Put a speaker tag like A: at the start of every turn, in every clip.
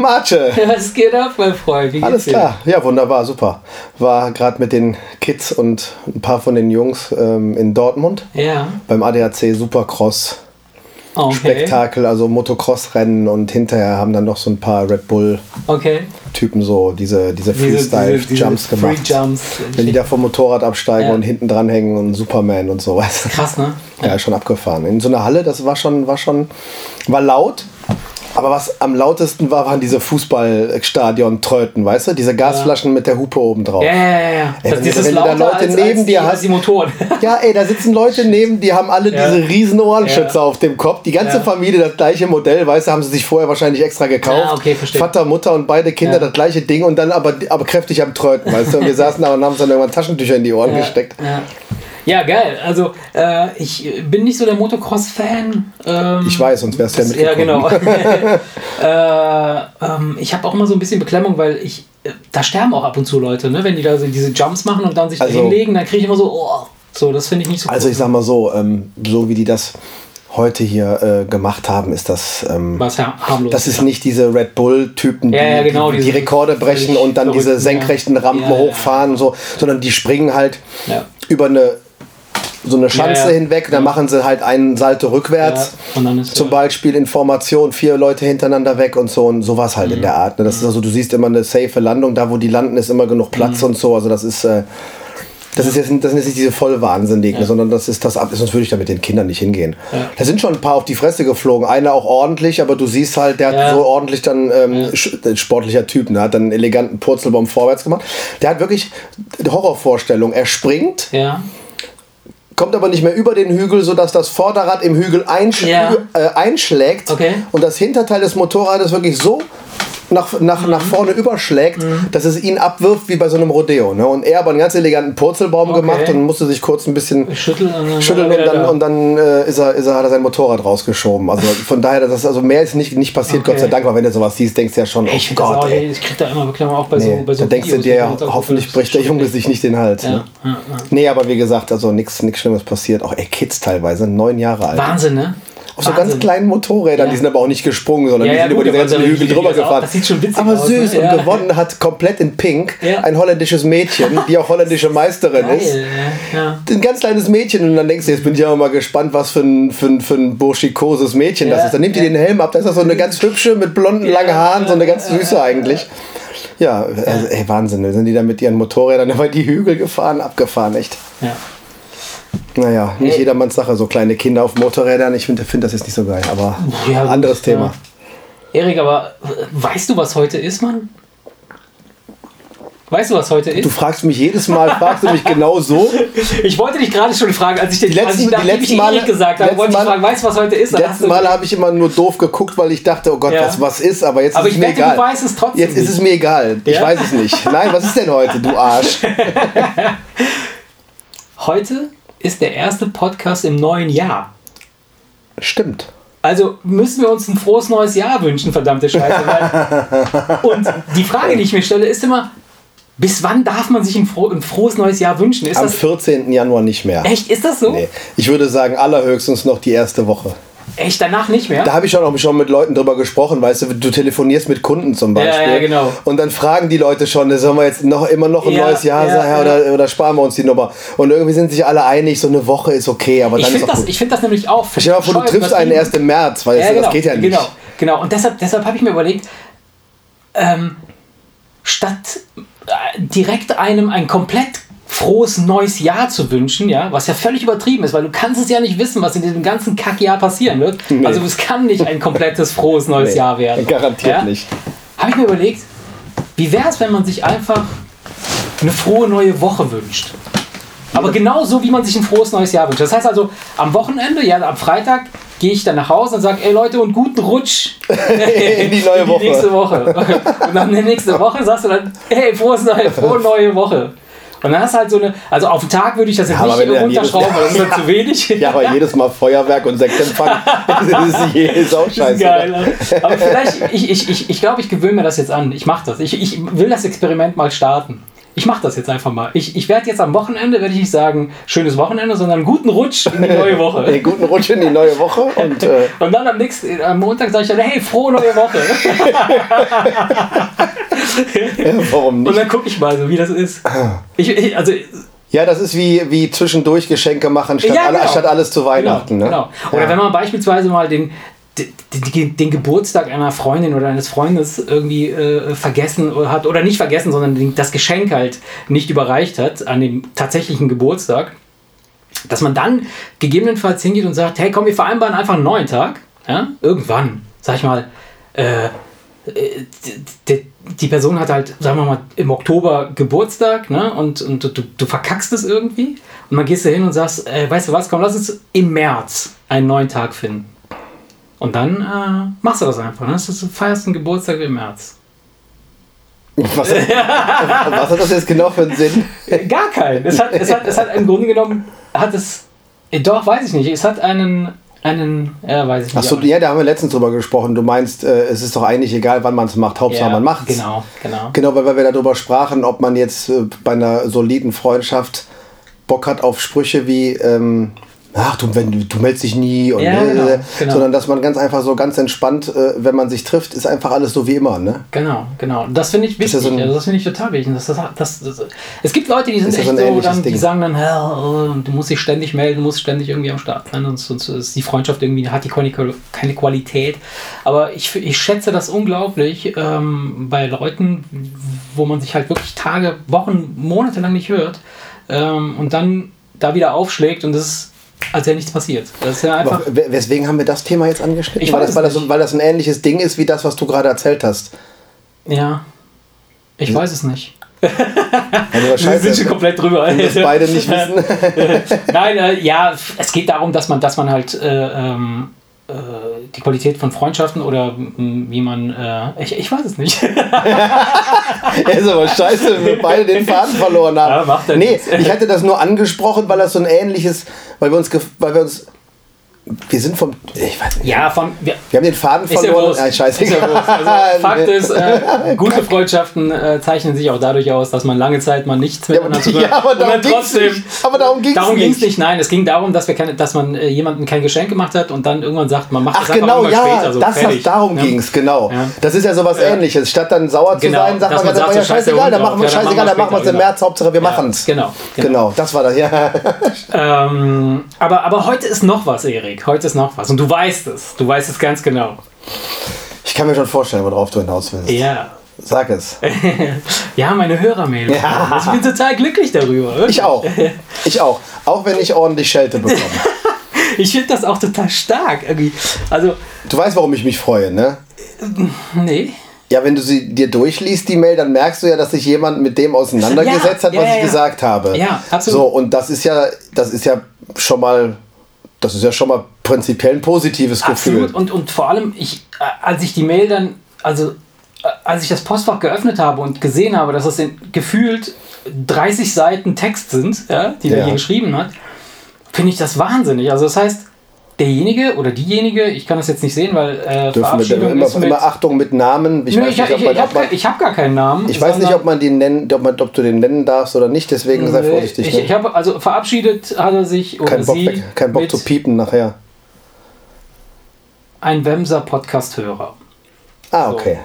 A: Marce.
B: Was geht ab, mein Freund?
A: Alles
B: dir?
A: klar. Ja, wunderbar, super. War gerade mit den Kids und ein paar von den Jungs ähm, in Dortmund
B: Ja,
A: beim ADAC Supercross
B: okay.
A: Spektakel, also Motocross-Rennen und hinterher haben dann noch so ein paar Red
B: Okay.
A: Bull-Typen so diese, diese Freestyle-Jumps gemacht.
B: Free Jumps.
A: Wenn die da vom Motorrad absteigen
B: Ja.
A: und hinten dran hängen und Superman und sowas.
B: Krass, ne?
A: Ja, schon abgefahren. In so einer Halle, das war schon, war schon, war laut. Aber was am lautesten war, waren diese Fußballstadion-Tröten, weißt du? Diese Gasflaschen mit der Hupe oben drauf.
B: Ja, ja, ja, ja.
A: Ey,
B: Das,
A: wenn- wenn da Leute
B: als,
A: neben
B: als
A: dir hast-
B: die Motoren.
A: Ja, ey, da sitzen Leute neben, die haben alle
B: Ja.
A: diese riesen Ohrenschützer
B: Ja.
A: auf dem Kopf. Die gange
B: Ja.
A: Familie das gleiche Modell, weißt du, haben sie sich vorher wahrscheinlich extra gekauft.
B: Ah, okay, verstehe.
A: Vater, Mutter und beide Kinder
B: Ja.
A: das gleiche Ding und dann aber, aber kräftig am Tröten, weißt du. Und wir saßen da und haben uns dann irgendwann Taschentücher in die Ohren gesteckt.
B: Ja. Ja, geil. Also, äh, ich bin nicht so der Motocross-Fan. Ähm,
A: Ich weiß, sonst wärst du ja
B: Ja,
A: mitgekommen.
B: genau. äh, ähm, ich habe auch immer so ein bisschen Beklemmung, weil ich, äh, da sterben auch ab und zu Leute, ne? wenn die da so diese Jumps machen und dann sich
A: Also-
B: da hinlegen, dann kriege ich immer so, oh, so, das finde ich nicht so
A: Also ich sag mal so, ähm, so wie die das heute hier äh, gemacht haben, ist das... Ähm,
B: Was ja harmlos.
A: Das ist nicht diese Red Bull-Typen, die,
B: Ja, ja, genau,
A: die, die Rekorde brechen und dann diese senkrechten
B: ja.
A: Rampen
B: Ja, ja,
A: hochfahren, und so, sondern die springen halt
B: Ja.
A: über eine so eine Schanze
B: Ja, ja.
A: hinweg, dann machen sie halt einen Salto rückwärts.
B: Ja, und dann ist,
A: Zum Beispiel in Formation, vier Leute hintereinander weg und so und sowas halt
B: Mhm.
A: in der Art. Ne? Das ist also, du siehst immer eine safe Landung, da wo die landen, ist immer genug Platz
B: Mhm.
A: und so. Also das ist, äh, das ist jetzt, das sind jetzt nicht diese Vollwahnsinnigen, sondern das ist das ab, sonst würde ich da mit den Kindern nicht hingehen. Da sind schon ein paar auf die Fresse geflogen, einer auch ordentlich, aber du siehst halt, der hat
B: Ja.
A: so ordentlich dann, ähm, äh, sportlicher Typ, ne? hat dann einen eleganten Purzelbaum vorwärts gemacht. Der hat wirklich Horrorvorstellung. Er springt,
B: Ja.
A: Kommt aber nicht mehr über den Hügel, sodass das Vorderrad im Hügel einsch
B: Ja.
A: äh, einschlägt
B: Okay.
A: und das Hinterteil des Motorrades wirklich so nach, nach, nach vorne überschlägt, dass es ihn abwirft wie bei so einem Rodeo. Ne? Und er aber einen ganz eleganten Purzelbaum
B: Okay.
A: gemacht und musste sich kurz ein bisschen
B: Schütteln und dann,
A: schütteln und dann,
B: da.
A: und dann äh, ist, er, ist er, hat er sein Motorrad rausgeschoben. Also von daher, das also mehr ist nicht, nicht passiert,
B: Okay.
A: Gott sei Dank, weil wenn du sowas siehst, denkst du ja schon, oh
B: Ich,
A: Gott,
B: auch,
A: ey.
B: ich krieg da immer Beklemmung auch bei
A: Nee,
B: so bei so
A: da denkst du
B: Videos,
A: dir,
B: die
A: ja, hoffentlich bricht der Junge sich nicht den Hals.
B: Ja,
A: Ne?
B: ja, ja.
A: Nee, aber wie gesagt, also nichts Schlimmes passiert. Auch ey, Kids teilweise, neun Jahre alt.
B: Wahnsinn, ne?
A: Auf so ganz kleinen Motorrädern,
B: Ja.
A: die sind aber auch nicht gesprungen, sondern
B: Ja,
A: die sind
B: gut,
A: über die
B: aber
A: ganzen Hügel drüber gefahren.
B: das sieht schon witzig
A: aber
B: aus,
A: süß
B: ne?
A: und gewonnen hat komplett in Pink ein holländisches Mädchen, die auch holländische Meisterin ist. Ein ganz kleines Mädchen und dann denkst du, jetzt bin ich ja mal gespannt, was für ein, für ein, für ein burschikoses Mädchen das ist. Dann nimmt die den Helm ab, da ist das so eine ganz hübsche mit blonden, langen Haaren, so eine ganz süße eigentlich. Ja, also, ey, Wahnsinn, sind die da mit ihren Motorrädern über die Hügel gefahren, abgefahren, echt.
B: ja.
A: Naja, nicht jedermanns Sache, so kleine Kinder auf Motorrädern. Ich finde find das jetzt nicht so geil, aber
B: Ja, gut,
A: anderes Thema.
B: ja. Erik, aber äh, weißt du, was heute ist, Mann? Weißt du, was heute ist?
A: Du fragst mich jedes Mal, fragst du mich genau so.
B: Ich wollte dich gerade schon fragen, als ich, den,
A: letzten-
B: ich,
A: die letzten
B: ich Erik gesagt habe, wollte ich fragen, weißt du, was heute ist? Du-
A: Mal habe ich immer nur doof geguckt, weil ich dachte, oh Gott,
B: Ja.
A: was, was ist, aber jetzt
B: Aber
A: ist
B: ich
A: es mir
B: wette,
A: egal.
B: du weißt es trotzdem
A: Jetzt ist es
B: nicht.
A: mir egal. Ich
B: Ja?
A: weiß es nicht. Nein, was ist denn heute, du Arsch?
B: Heute ist der erste Podcast im neuen Jahr.
A: Stimmt.
B: Also müssen wir uns ein frohes neues Jahr wünschen, verdammte Scheiße. Und die Frage, die ich mir stelle, ist immer, bis wann darf man sich ein, froh, ein frohes neues Jahr wünschen? Ist
A: Am
B: das
A: 14. Januar nicht mehr.
B: echt? Ist das so?
A: Nee. Ich würde sagen, allerhöchstens noch die erste Woche.
B: Echt danach nicht mehr?
A: Da habe ich schon auch schon mit Leuten drüber gesprochen, weißt du, du telefonierst mit Kunden zum
B: Ja,
A: Beispiel.
B: ja, genau.
A: Und dann fragen die Leute schon, sollen wir jetzt noch immer noch ein
B: Ja,
A: neues Jahr
B: ja,
A: sein
B: ja.
A: oder, oder sparen wir uns die Nummer? Und irgendwie sind sich alle einig, so eine Woche ist okay, aber
B: ich
A: dann ist
B: finde
A: auch
B: das,
A: gut.
B: ich find das nämlich auch.
A: Stell dir mal vor, du triffst einen erst im März, weil
B: Ja,
A: das,
B: genau,
A: das geht ja nicht.
B: Genau, genau. Und deshalb, deshalb habe ich mir überlegt, ähm, statt äh, direkt einem ein komplett frohes neues Jahr zu wünschen, ja, was ja völlig übertrieben ist, weil du kannst es ja nicht wissen, was in diesem ganzen Kackjahr passieren wird.
A: Nee.
B: Also es kann nicht ein komplettes frohes neues
A: Nee,
B: Jahr werden.
A: Garantiert
B: ja?
A: nicht.
B: Habe ich mir überlegt, wie wäre es, wenn man sich einfach eine frohe neue Woche wünscht? Aber genauso wie man sich ein frohes neues Jahr wünscht. Das heißt also, am Wochenende, ja, am Freitag, gehe ich dann nach Hause und sage, ey Leute, und guten Rutsch
A: In die neue
B: in die
A: Woche.
B: nächste Woche. Und dann die nächste Woche sagst du dann, hey, frohes neue, frohe neue Woche. Und dann hast du halt so eine, also auf den Tag würde ich das jetzt
A: Ja, aber
B: nicht
A: jedes-
B: runterschrauben, weil das ist dann zu wenig.
A: Ja, aber jedes Mal Feuerwerk und Sektempfang, das ist, ist auch scheiße.
B: Geil. ne? Aber vielleicht, ich, ich, ich, ich glaube, ich gewöhne mir das jetzt an. Ich mache das. Ich, ich will das Experiment mal starten. Ich mache das jetzt einfach mal. Ich, ich werde jetzt am Wochenende, werde ich nicht sagen, schönes Wochenende, sondern guten Rutsch in die neue Woche.
A: Hey, guten Rutsch in die neue Woche und, äh,
B: Und dann am nächsten, am Montag sage ich dann, hey, frohe neue Woche.
A: ja, warum
B: Und
A: nicht?
B: dann gucke ich mal so, wie das ist. Ich, ich, also,
A: Ja, das ist wie, wie zwischendurch Geschenke machen, statt,
B: Ja,
A: alle,
B: genau.
A: statt alles zu Weihnachten.
B: genau,
A: ne?
B: genau. Oder
A: ja.
B: wenn man beispielsweise mal den, den, Geburtstag einer Freundin oder eines Freundes irgendwie äh, vergessen hat, oder nicht vergessen, sondern das Geschenk halt nicht überreicht hat an dem tatsächlichen Geburtstag, dass man dann gegebenenfalls hingeht und sagt, hey komm, wir vereinbaren einfach einen neuen Tag. Ja? Irgendwann, sag ich mal, äh, äh, die, die Person hat halt, sagen wir mal, im Oktober Geburtstag ne? und, und du, du verkackst es irgendwie und dann gehst du hin und sagst, äh, weißt du was, komm, lass uns im März einen neuen Tag finden. Und dann äh, machst du das einfach. Ne? Das ist, du feierst einen Geburtstag im März.
A: Was, was hat das jetzt genau für einen Sinn?
B: Gar keinen. Es hat, es hat, es hat im Grunde genommen, hat es, äh, doch, weiß ich nicht, es hat einen, einen, ja, weiß ich nicht.
A: Achso, ja, da haben wir letztens drüber gesprochen. Du meinst, äh, es ist doch eigentlich egal, wann man es macht. Hauptsache,
B: ja,
A: man macht es.
B: Genau, genau.
A: Genau, weil wir darüber sprachen, ob man jetzt äh, bei einer soliden Freundschaft Bock hat auf Sprüche wie, ähm, ach, du, wenn, du, du meldest dich nie, und,
B: Ja,
A: äh,
B: genau, genau.
A: sondern dass man ganz einfach so ganz entspannt, äh, wenn man sich trifft, ist einfach alles so wie immer. Ne?
B: Genau, genau. Das finde ich wichtig.
A: so ein-
B: also das finde ich total wichtig. Das, das, das, das, es gibt Leute, die sind echt
A: so
B: so, dann, die sagen dann, "Hä, oh, du musst dich ständig melden, musst ständig irgendwie am Start sein und sonst ist die Freundschaft irgendwie hat die keine, keine Qualität. Aber ich, ich schätze das unglaublich ähm, bei Leuten, wo man sich halt wirklich Tage, Wochen, Monate lang nicht hört ähm, und dann da wieder aufschlägt und das ist, als wäre nichts passiert. Das ist ja einfach.
A: Aber we- weswegen haben wir das Thema jetzt angeschnitten?
B: Ich
A: weil, das, weil, das, weil das ein ähnliches Ding ist wie das, was du gerade erzählt hast.
B: Ja. Ich weiß es nicht.
A: Ja,
B: Wir sind schon komplett drüber.
A: wenn wir das beide nicht wissen.
B: Nein, äh, ja, es geht darum, dass man, dass man halt äh, ähm, äh, die Qualität von Freundschaften oder m, wie man, äh, ich, ich weiß es nicht.
A: Ja, ist aber scheiße, wenn wir beide den Faden verloren haben.
B: Ja,
A: nee,
B: nichts.
A: ich hatte das nur angesprochen, weil das so ein ähnliches, weil wir uns, weil wir uns, wir sind vom, ich weiß nicht,
B: ja, von, wir,
A: wir haben den Faden
B: ja
A: verloren.
B: Wurst.
A: Ja, scheiße.
B: Ist ja. Also, Fakt ist, äh, gute Freundschaften äh, zeichnen sich auch dadurch aus, dass man lange Zeit mal nichts
A: Ja,
B: miteinander zu tun
A: ja,
B: hat.
A: aber darum nicht. Aber darum ging es
B: Darum ging
A: nicht.
B: es nicht, nein. Es ging darum, dass, wir keine, dass man äh, jemandem kein Geschenk gemacht hat und dann irgendwann sagt, man macht
A: Ach
B: das
A: genau, ja,
B: später. So
A: das,
B: fertig.
A: darum
B: Ja.
A: ging es, genau.
B: Ja.
A: Das ist ja sowas ähnliches. Statt dann sauer zu
B: Genau,
A: sein, sagt man,
B: man sagt,
A: ja, scheißegal, dann machen wir.
B: Ja,
A: scheißegal, dann machen wir es im März, Hauptsache wir
B: Ja,
A: machen es.
B: Genau, genau.
A: Genau, das war das, ja.
B: Ähm, aber, aber heute ist noch was, Erik. Heute ist noch was. Und du weißt es. Du weißt es ganz genau.
A: Ich kann mir schon vorstellen, worauf du hinaus willst.
B: Ja.
A: Sag es.
B: Ja, meine Hörermail.
A: Ja.
B: Ich bin total glücklich darüber. wirklich.
A: Ich auch. Ich auch. Auch wenn ich ordentlich Schelte bekomme.
B: Ich finde das auch total stark. Irgendwie. Also,
A: Du weißt, warum ich mich freue, ne?
B: nee.
A: Ja, wenn du sie dir durchliest, die Mail, dann merkst du ja, dass sich jemand mit dem auseinandergesetzt
B: Ja,
A: hat, was
B: ja,
A: ich
B: ja.
A: gesagt habe.
B: Ja, absolut.
A: So, und das ist ja, das ist ja schon mal, das ist ja schon mal prinzipiell ein positives
B: Absolut.
A: Gefühl.
B: Und, und vor allem, ich, äh, als ich die Mail dann, also äh, als ich das Postfach geöffnet habe und gesehen habe, dass das in, gefühlt 30 Seiten Text sind, ja, die
A: Ja.
B: der hier geschrieben hat, finde ich das wahnsinnig. Also das heißt, derjenige oder diejenige, ich kann das jetzt nicht sehen, weil äh,
A: Dürfen wir
B: Verabschiedung
A: immer,
B: ist mit,
A: immer Achtung mit Namen. Ich
B: Nö, ich,
A: nicht,
B: ich,
A: ob man,
B: ich, habe gar, hab gar keinen Namen.
A: ich weiß nicht, ob man den nennen, ob, man, ob du den nennen darfst oder nicht, deswegen sei vorsichtig.
B: Ich,
A: ne?
B: ich habe also verabschiedet hat er sich oder
A: kein Bock,
B: sie
A: kein Bock zu piepen nachher.
B: ein Wemser Podcast-Hörer.
A: Ah, okay.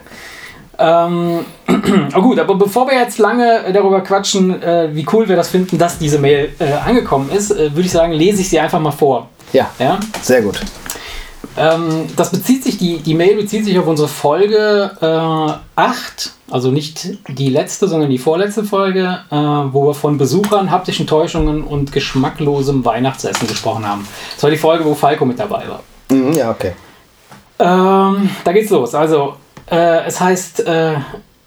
B: Ähm, oh gut, aber bevor wir jetzt lange darüber quatschen, äh, wie cool wir das finden, dass diese Mail äh, angekommen ist, äh, würde ich sagen, lese ich sie einfach mal vor.
A: Ja,
B: Ja?
A: sehr gut.
B: Ähm, das bezieht sich, die, die Mail bezieht sich auf unsere Folge äh, 8, also nicht die letzte, sondern die vorletzte Folge, äh, wo wir von Besuchern, haptischen Täuschungen und geschmacklosem Weihnachtsessen gesprochen haben. Das war die Folge, wo Falco mit dabei war.
A: Mhm, ja, okay.
B: Ähm, da geht's los. Also, äh, es heißt, äh,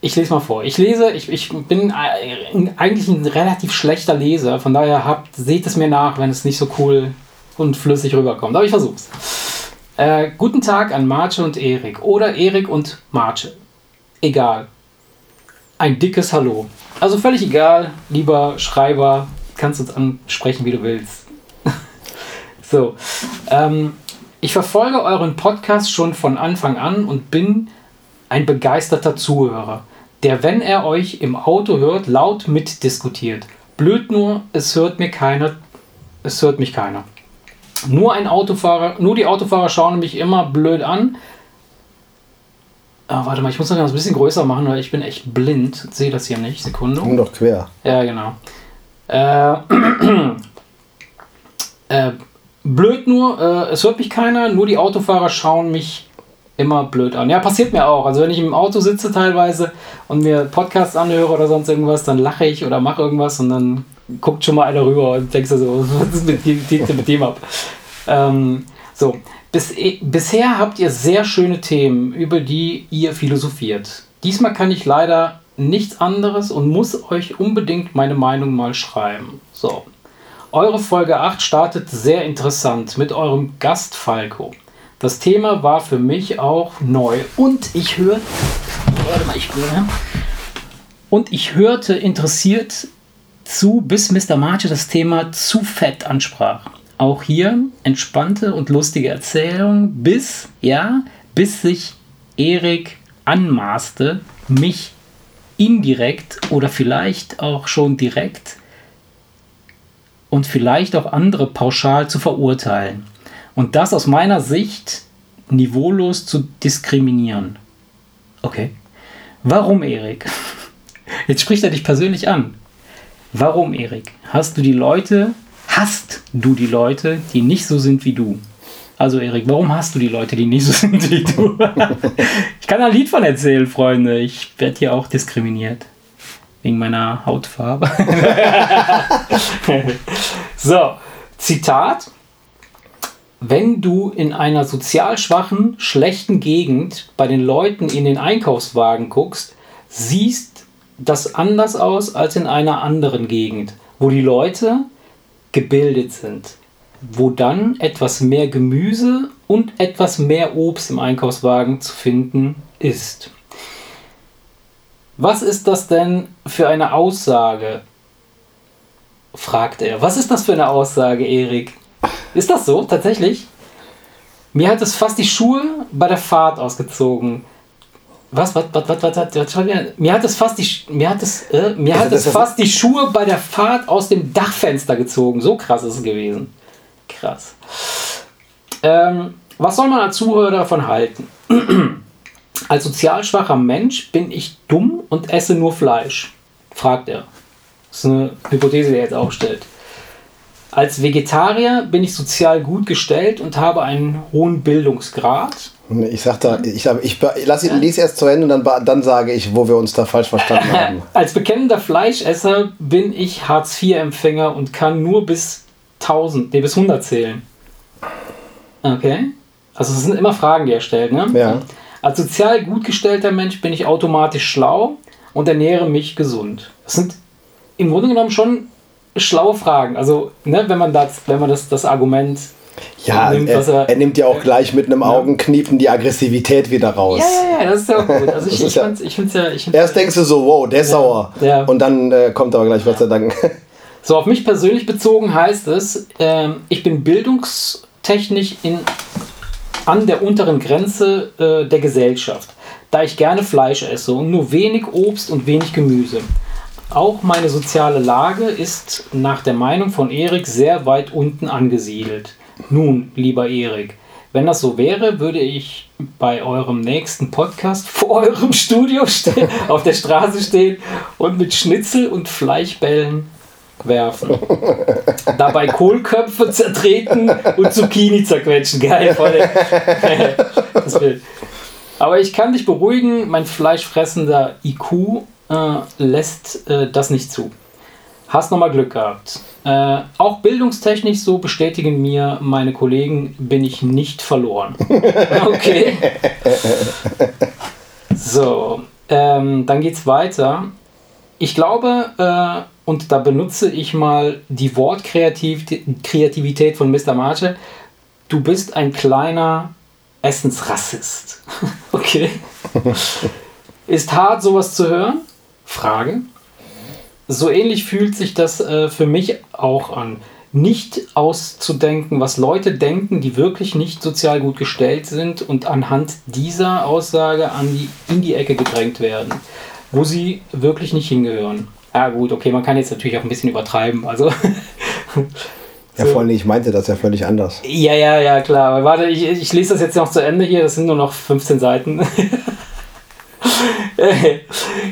B: ich lese mal vor. Ich lese, ich, ich bin eigentlich ein relativ schlechter Leser, von daher habt, seht es mir nach, wenn es nicht so cool und flüssig rüberkommt. Aber ich versuch's. Äh, guten Tag an Marce und Erik. Oder Erik und Marce. Egal. Ein dickes Hallo. Also völlig egal, lieber Schreiber, kannst uns ansprechen, wie du willst. so. Ähm, ich verfolge euren Podcast schon von Anfang an und bin ein begeisterter Zuhörer. der, wenn er euch im Auto hört, laut mitdiskutiert. Blöd nur, es hört mir keiner, es hört mich keiner. Nur ein Autofahrer, nur die Autofahrer schauen mich immer blöd an. Ah, warte mal, ich muss das ein bisschen größer machen, weil ich bin echt blind. Sehe das hier nicht. Sekunde.
A: Komm doch quer.
B: Ja, genau. Äh, äh, blöd nur, äh, es hört mich keiner, nur die Autofahrer schauen mich immer blöd an. Ja, passiert mir auch. Also wenn ich im Auto sitze teilweise und mir Podcasts anhöre oder sonst irgendwas, dann lache ich oder mache irgendwas und dann guckt schon mal einer rüber und denkst du so, was ist mit, dem, mit dem ab? Ähm, so, Bis, bisher habt ihr sehr schöne Themen, über die ihr philosophiert. Diesmal kann ich leider nichts anderes und muss euch unbedingt meine Meinung mal schreiben. So. Eure Folge 8 startet sehr interessant mit eurem Gast Falco. Das Thema war für mich auch neu und ich hörte, warte mal, ich höre, und ich hörte interessiert zu, bis Mr. Marche das Thema zu fett ansprach. Auch hier entspannte und lustige Erzählung, bis, ja, bis sich Erik anmaßte, mich indirekt oder vielleicht auch schon direkt und vielleicht auch andere pauschal zu verurteilen. Und das aus meiner Sicht niveaulos zu diskriminieren. Okay. Warum, Erik? Jetzt spricht er dich persönlich an. Warum, Erik? Hast du die Leute, hast du die Leute, die nicht so sind wie du? Also, Erik, warum hast du die Leute, die nicht so sind wie du? ich kann ein Lied von erzählen, Freunde. Ich werde hier auch diskriminiert. Wegen meiner Hautfarbe. so, Zitat wenn du in einer sozial schwachen, schlechten Gegend bei den Leuten in den Einkaufswagen guckst, siehst das anders aus als in einer anderen Gegend, wo die Leute gebildet sind, wo dann etwas mehr Gemüse und etwas mehr Obst im Einkaufswagen zu finden ist. Was ist das denn für eine Aussage? fragt er. Was ist das für eine Aussage, Erik? Ist das so, tatsächlich? Mir hat es fast die Schuhe bei der Fahrt ausgezogen. Was, was, was, was, was, was, was mir hat es fast die, mir hat es, äh, mir also hat es fast die Schuhe bei der Fahrt aus dem Dachfenster gezogen. So krass ist es gewesen. Krass. Ähm, was soll man als Zuhörer davon halten? als sozial schwacher Mensch bin ich dumm und esse nur Fleisch? Fragt er. Das ist eine Hypothese, die er jetzt aufstellt. Als Vegetarier bin ich sozial gut gestellt und habe einen hohen Bildungsgrad.
A: Ich sag da, ich, ich, ich lass, lese erst zu Ende und dann, dann sage ich, wo wir uns da falsch verstanden haben.
B: Als bekennender Fleischesser bin ich Hartz-IV-Empfänger und kann nur bis 1000, nee, bis 100 zählen. Okay. Also es sind immer Fragen, die er stellt, ne?
A: Ja.
B: Als sozial gut gestellter Mensch bin ich automatisch schlau und ernähre mich gesund. Das sind im Grunde genommen schon schlaue Fragen. Also, ne, wenn man das, wenn man das, das Argument
A: ja, nimmt, er, er, er, nimmt ja auch gleich mit einem Augenkniepen die Aggressivität wieder raus.
B: Ja, ja, ja, das ist ja gut. Also ich, ich, ja, ich finde es ja. Ich
A: erst denkst du so, wow, der ist ja, sauer. Ja. Und dann äh, kommt aber gleich, was er dann.
B: So, auf mich persönlich bezogen heißt es, äh, ich bin bildungstechnisch in, an der unteren Grenze äh, der Gesellschaft, da ich gerne Fleisch esse und nur wenig Obst und wenig Gemüse. Auch meine soziale Lage ist nach der Meinung von Erik sehr weit unten angesiedelt. Nun, lieber Erik, wenn das so wäre, würde ich bei eurem nächsten Podcast vor eurem Studio stehen, auf der Straße stehen und mit Schnitzel und Fleischbällen werfen. Dabei Kohlköpfe zertreten und Zucchini zerquetschen. Geil, voll. das will. Aber ich kann dich beruhigen, mein fleischfressender IQ äh, lässt äh, das nicht zu. Hast nochmal Glück gehabt. Äh, auch bildungstechnisch, so bestätigen mir meine Kollegen, bin ich nicht verloren. Okay. So, ähm, dann geht's weiter. Ich glaube, äh, und da benutze ich mal die Wortkreativität von Mr. Marche, du bist ein kleiner Essensrassist. okay. Ist hart, sowas zu hören. Frage. So ähnlich fühlt sich das äh, für mich auch an. Nicht auszudenken, was Leute denken, die wirklich nicht sozial gut gestellt sind und anhand dieser Aussage an die, in die Ecke gedrängt werden. wo sie wirklich nicht hingehören. Ah gut, okay, man kann jetzt natürlich auch ein bisschen übertreiben. Also
A: Ja, vor allem, ich meinte das ja völlig anders.
B: Ja, ja, ja, klar. Aber warte, ich, ich lese das jetzt noch zu Ende hier. Das sind nur noch 15 Seiten.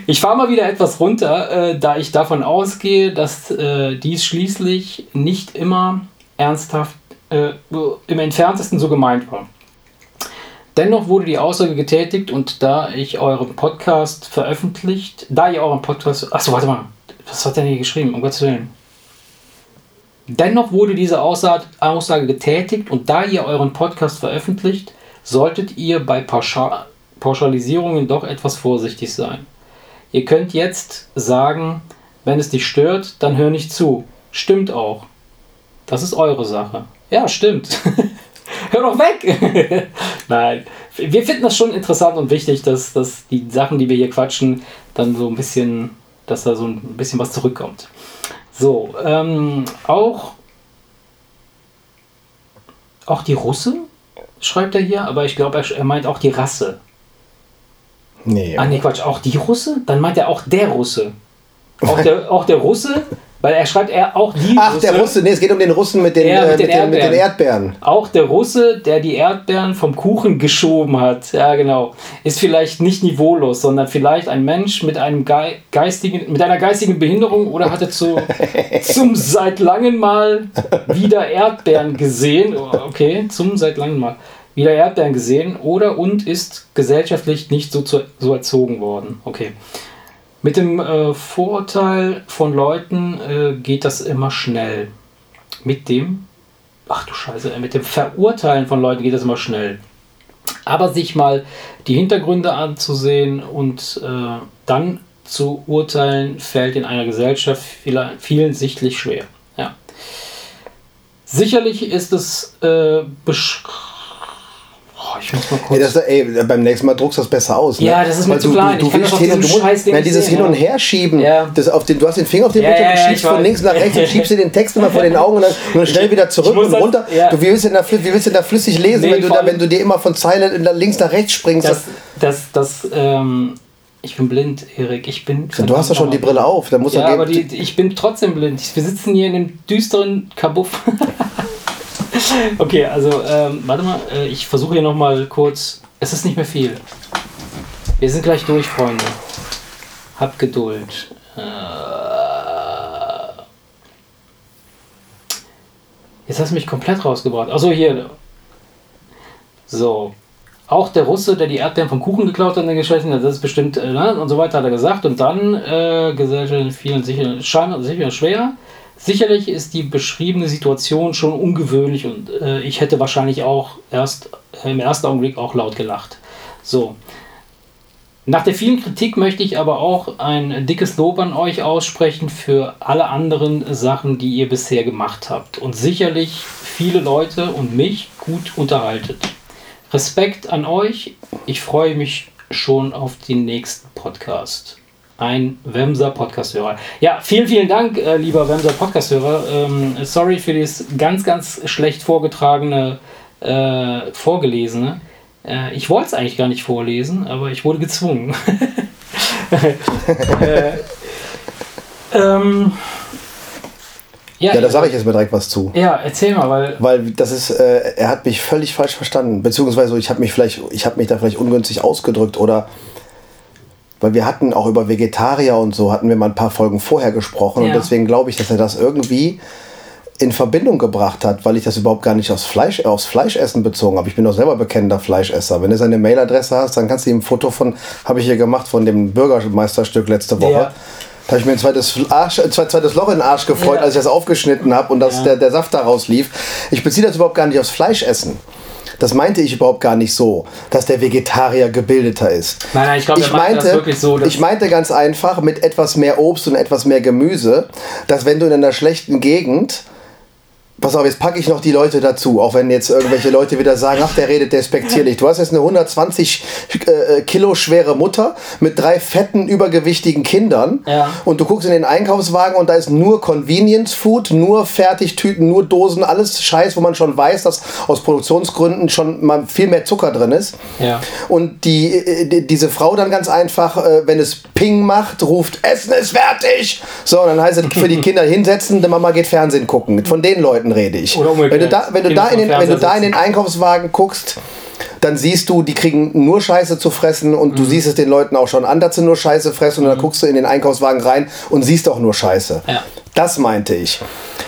B: ich fahre mal wieder etwas runter, äh, da ich davon ausgehe, dass äh, dies schließlich nicht immer ernsthaft äh, im entferntesten so gemeint war. Dennoch wurde die Aussage getätigt und da ich euren Podcast veröffentlicht, da ihr euren Podcast. Achso, warte mal. Was hat der hier geschrieben? Um Gottes Willen. Dennoch wurde diese Aussage getätigt und da ihr euren Podcast veröffentlicht, solltet ihr bei Pauschal Pauschalisierungen doch etwas vorsichtig sein. Ihr könnt jetzt sagen, wenn es dich stört, dann hör nicht zu. Stimmt auch. Das ist eure Sache. Ja, stimmt. hör doch weg! Nein, wir finden das schon interessant und wichtig, dass, dass die Sachen, die wir hier quatschen, dann so ein bisschen, dass da so ein bisschen was zurückkommt. So, ähm, auch, auch die Russe schreibt er hier, aber ich glaube, er, er meint auch die Rasse.
A: Nee.
B: Ah, nee, Quatsch, auch die Russe? Dann meint er auch der Russe. Auch der, auch der Russe weil er schreibt er auch die
A: Ach, Russe, der Russe, nee, es geht um den Russen mit den,
B: ja,
A: mit, äh, mit, den, mit den, Erdbeeren.
B: Auch der Russe, der die Erdbeeren vom Kuchen geschoben hat, ja genau, ist vielleicht nicht niveaulos, sondern vielleicht ein Mensch mit einem Ge geistigen, mit einer geistigen Behinderung oder hatte zu, zum seit langem Mal wieder Erdbeeren gesehen. Okay, zum seit langem Mal wieder Erdbeeren gesehen oder und ist gesellschaftlich nicht so, zu, so erzogen worden. Okay. Mit dem äh, Vorurteil von Leuten äh, geht das immer schnell. Mit dem, ach du Scheiße, mit dem Verurteilen von Leuten geht das immer schnell. Aber sich mal die Hintergründe anzusehen und äh, dann zu urteilen, fällt in einer Gesellschaft vielen sichtlich schwer. Ja. Sicherlich ist es äh, beschrieben
A: ich muss mal kurz. Ey, das, ey, beim nächsten Mal druckst du das besser aus.
B: Ne? Ja, das ist mir zu klein.
A: Du, du, du hin, du musst, nein, dieses sehen, Hin- und Herschieben. Ja. Das auf den, du hast den Finger auf den ja, Bildschirm, ja, schiebst von links nach rechts und schiebst dir den Text immer vor den Augen und dann, und dann schnell wieder zurück und runter. Ja. Du, wie, willst du da, wie willst du da flüssig lesen, nee, wenn, du da, wenn du dir immer von Zeile links nach rechts springst?
B: Das, das, das, ähm, ich bin blind, Erik. Ich bin.
A: du hast doch schon die Brille auf. Da muss
B: ja, aber die, ich bin trotzdem blind. Wir sitzen hier in dem düsteren Kabuff. okay, also ähm, warte mal, äh, ich versuche hier nochmal kurz. Es ist nicht mehr viel. Wir sind gleich durch, Freunde. Habt Geduld. Äh, jetzt hast du mich komplett rausgebracht. Achso, hier. So. Auch der Russe, der die Erdbeeren vom Kuchen geklaut hat in der Geschichte, das ist bestimmt, äh, ne? und so weiter hat er gesagt. Und dann, äh, Gesellschaft vielen sicher, scheinbar sicher schwer. Sicherlich ist die beschriebene Situation schon ungewöhnlich und äh, ich hätte wahrscheinlich auch erst äh, im ersten Augenblick auch laut gelacht. So. Nach der vielen Kritik möchte ich aber auch ein dickes Lob an euch aussprechen für alle anderen Sachen, die ihr bisher gemacht habt und sicherlich viele Leute und mich gut unterhaltet. Respekt an euch. Ich freue mich schon auf den nächsten Podcast ein Wemser Podcast-Hörer. Ja, vielen, vielen Dank, äh, lieber Wemser Podcast-Hörer. Ähm, sorry für das ganz, ganz schlecht vorgetragene, äh, vorgelesene. Äh, ich wollte es eigentlich gar nicht vorlesen, aber ich wurde gezwungen. äh, ähm,
A: ja, ja, da sage ich jetzt mal direkt was zu.
B: Ja, erzähl mal, weil.
A: Weil das ist, äh, er hat mich völlig falsch verstanden. Beziehungsweise ich habe mich vielleicht, ich habe mich da vielleicht ungünstig ausgedrückt oder weil wir hatten auch über Vegetarier und so, hatten wir mal ein paar Folgen vorher gesprochen ja. und deswegen glaube ich, dass er das irgendwie in Verbindung gebracht hat, weil ich das überhaupt gar nicht aufs, Fleisch, aufs Fleischessen bezogen habe. Ich bin doch selber bekennender Fleischesser. Wenn du seine Mailadresse hast, dann kannst du ihm ein Foto von, habe ich hier gemacht, von dem Bürgermeisterstück letzte Woche. Ja. Da habe ich mir ein zweites, Arsch, ein zweites Loch in den Arsch gefreut, ja. als ich das aufgeschnitten habe und dass der, der Saft daraus lief. Ich beziehe das überhaupt gar nicht aufs Fleischessen. Das meinte ich überhaupt gar nicht so, dass der Vegetarier gebildeter ist.
B: Nein, nein, ich glaube,
A: ich meinte, wirklich so. Ich meinte ganz einfach mit etwas mehr Obst und etwas mehr Gemüse, dass wenn du in einer schlechten Gegend Pass auf, jetzt packe ich noch die Leute dazu, auch wenn jetzt irgendwelche Leute wieder sagen, ach, der redet despektierlich. Du hast jetzt eine 120 äh, Kilo schwere Mutter mit drei fetten, übergewichtigen Kindern
B: Ja.
A: und du guckst in den Einkaufswagen und da ist nur Convenience Food, nur Fertigtüten, nur Dosen, alles Scheiß, wo man schon weiß, dass aus Produktionsgründen schon mal viel mehr Zucker drin ist.
B: Ja.
A: Und die, äh, die, diese Frau dann ganz einfach, äh, wenn es Ping macht, ruft, Essen ist fertig. So, und dann heißt es für die Kinder hinsetzen, die Mama geht Fernsehen gucken. Von den Leuten rede ich. Wenn du da, wenn du
B: Kinder
A: da, in den,
B: vom
A: wenn du
B: Fernseher
A: da in den Einkaufswagen guckst, dann siehst du, die kriegen nur Scheiße zu fressen und
B: Mhm.
A: du siehst es den Leuten auch schon an, dass sie nur Scheiße fressen und dann guckst du in den Einkaufswagen rein und siehst auch nur Scheiße.
B: Ja.
A: Das meinte ich.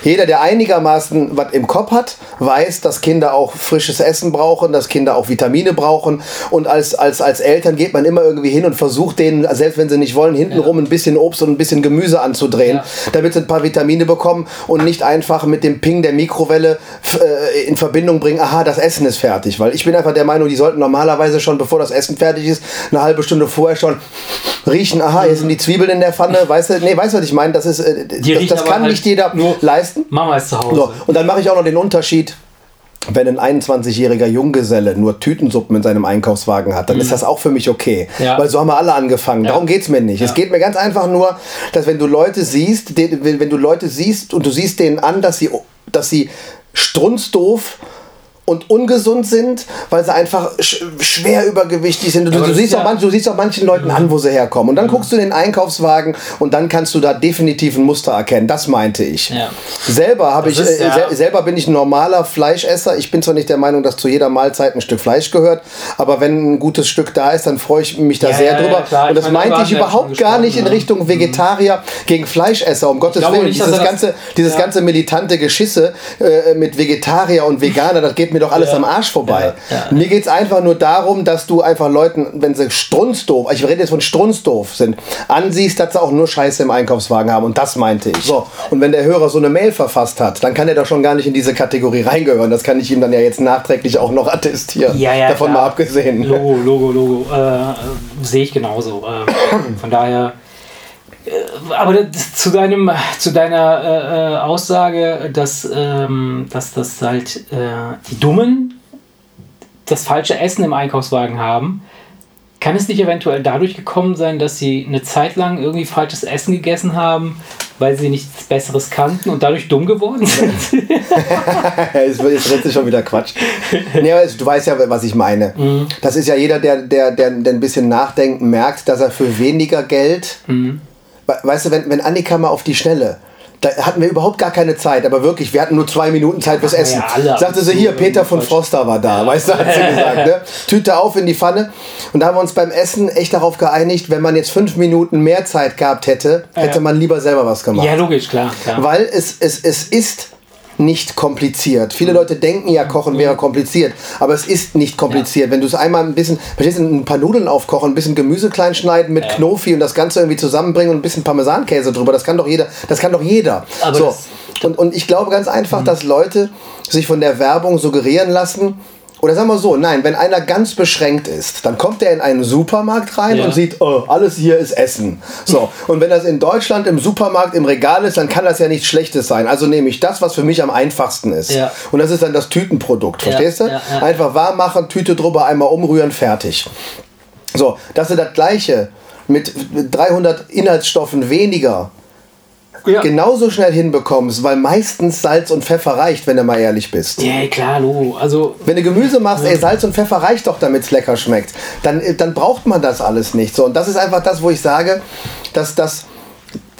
A: Jeder, der einigermaßen was im Kopf hat, weiß, dass Kinder auch frisches Essen brauchen, dass Kinder auch Vitamine brauchen. Und als, als, als Eltern geht man immer irgendwie hin und versucht denen, selbst wenn sie nicht wollen, hintenrum ein bisschen Obst und ein bisschen Gemüse anzudrehen,
B: Ja.
A: damit sie ein paar Vitamine bekommen und nicht einfach mit dem Ping der Mikrowelle äh, in Verbindung bringen, aha, das Essen ist fertig. Weil ich bin einfach der Meinung, die sollten normalerweise schon, bevor das Essen fertig ist, eine halbe Stunde vorher schon riechen, aha, hier sind die Zwiebeln in der Pfanne, weißt du, nee, weißt du, was ich meine? Das ist, äh,
B: Die
A: das,
B: riechen
A: das kann
B: halt
A: nicht jeder
B: nur-
A: leisten.
B: Mama ist zu Hause.
A: So, und dann mache ich auch noch den Unterschied. Wenn ein 21-jähriger Junggeselle nur Tütensuppen in seinem Einkaufswagen hat, dann ist das auch für mich okay.
B: Ja.
A: Weil so haben wir alle angefangen. Darum geht es mir nicht. Es geht mir ganz einfach nur, dass wenn du Leute siehst, wenn du Leute siehst und du siehst denen an, dass sie, dass sie strunzdoof und ungesund sind, weil sie einfach sch schwer übergewichtig sind. Und du, du, siehst
B: ist
A: auch
B: ja-
A: manch, du siehst auch manchen Leuten an, wo sie herkommen. Und dann guckst du in den Einkaufswagen und dann kannst du da definitiv ein Muster erkennen. Das meinte ich.
B: Ja.
A: Selber habe ich,
B: ist
A: äh,
B: ja-
A: sel selber bin ich ein normaler Fleischesser. Ich bin zwar nicht der Meinung, dass zu jeder Mahlzeit ein Stück Fleisch gehört, aber wenn ein gutes Stück da ist, dann freue ich mich da
B: Ja,
A: sehr
B: ja,
A: drüber.
B: ja, klar.
A: Und das
B: meine,
A: meinte ich
B: ja
A: überhaupt gar nicht in
B: ne?
A: Richtung Vegetarier gegen Fleischesser, um Gottes Willen.
B: nicht,
A: dieses ganze, dieses
B: Ja.
A: ganze militante Geschisse äh, mit Vegetarier und Veganer, das geht mir doch alles
B: Ja.
A: am Arsch vorbei.
B: Ja.
A: Mir geht es einfach nur darum, dass du einfach Leuten, wenn sie strunzdoof, ich rede jetzt von strunzdoof sind, ansiehst, dass sie auch nur Scheiße im Einkaufswagen haben. Und das meinte ich. So, und wenn der Hörer so eine Mail verfasst hat, dann kann er da schon gar nicht in diese Kategorie reingehören. Das kann ich ihm dann ja jetzt nachträglich auch noch attestieren.
B: Ja, ja,
A: Davon
B: klar.
A: mal abgesehen.
B: Logo, Logo, Logo. Äh, sehe ich genauso. Äh, von daher. Äh, aber das, zu, deinem, zu deiner äh, äh, Aussage, dass, ähm, dass das halt äh, die Dummen das falsche Essen im Einkaufswagen haben, kann es nicht eventuell dadurch gekommen sein, dass sie eine Zeit lang irgendwie falsches Essen gegessen haben, weil sie nichts Besseres kannten und dadurch dumm geworden sind?
A: jetzt, redet sich schon wieder Quatsch. Nee, du weißt ja, was ich meine.
B: Mhm.
A: Das ist ja jeder, der, der, der, der ein bisschen nachdenkt, merkt, dass er für weniger Geld.
B: Mhm.
A: We- Weißt du, wenn, wenn Annika mal auf die Schnelle. Da hatten wir überhaupt gar keine Zeit, aber wirklich, wir hatten nur zwei Minuten Zeit fürs
B: Ja,
A: Essen.
B: alle
A: Sagte sie
B: so
A: hier, Peter von. Froster war da, weißt du, hat sie gesagt. Ne? Tüte auf in die Pfanne. Und da haben wir uns beim Essen echt darauf geeinigt, wenn man jetzt fünf Minuten mehr Zeit gehabt hätte, hätte
B: Ja.
A: man lieber selber was gemacht.
B: ja, logisch, klar. klar.
A: Weil es, es, es ist nicht kompliziert. Viele Leute denken ja, Kochen wäre kompliziert, aber es ist nicht kompliziert. Wenn du es einmal ein bisschen, verstehst du, ein paar Nudeln aufkochen, ein bisschen Gemüse klein schneiden mit Knofi und das Ganze irgendwie zusammenbringen und ein bisschen Parmesankäse drüber, das kann doch jeder, das kann doch jeder.
B: Aber
A: so. Und, und ich glaube ganz einfach, dass Leute sich von der Werbung suggerieren lassen, oder sagen wir so, nein, wenn einer ganz beschränkt ist, dann kommt er in einen Supermarkt rein
B: Ja.
A: und sieht, oh, alles hier ist Essen. So, und wenn das in Deutschland im Supermarkt im Regal ist, dann kann das ja nichts Schlechtes sein. Also nehme ich das, was für mich am einfachsten ist.
B: Ja.
A: Und das ist dann das Tütenprodukt, verstehst du? Einfach warm machen, Tüte drüber, einmal umrühren, fertig. So, dass du das gleiche mit 300 Inhaltsstoffen weniger
B: Ja.
A: genauso schnell hinbekommst, weil meistens Salz und Pfeffer reicht, wenn du mal ehrlich bist.
B: Ja, klar, Logo. Also,
A: Wenn du Gemüse machst, ey, Salz und Pfeffer reicht doch, damit es lecker schmeckt. Dann, äh, dann braucht man das alles nicht. So, und das ist einfach das, wo ich sage, dass das.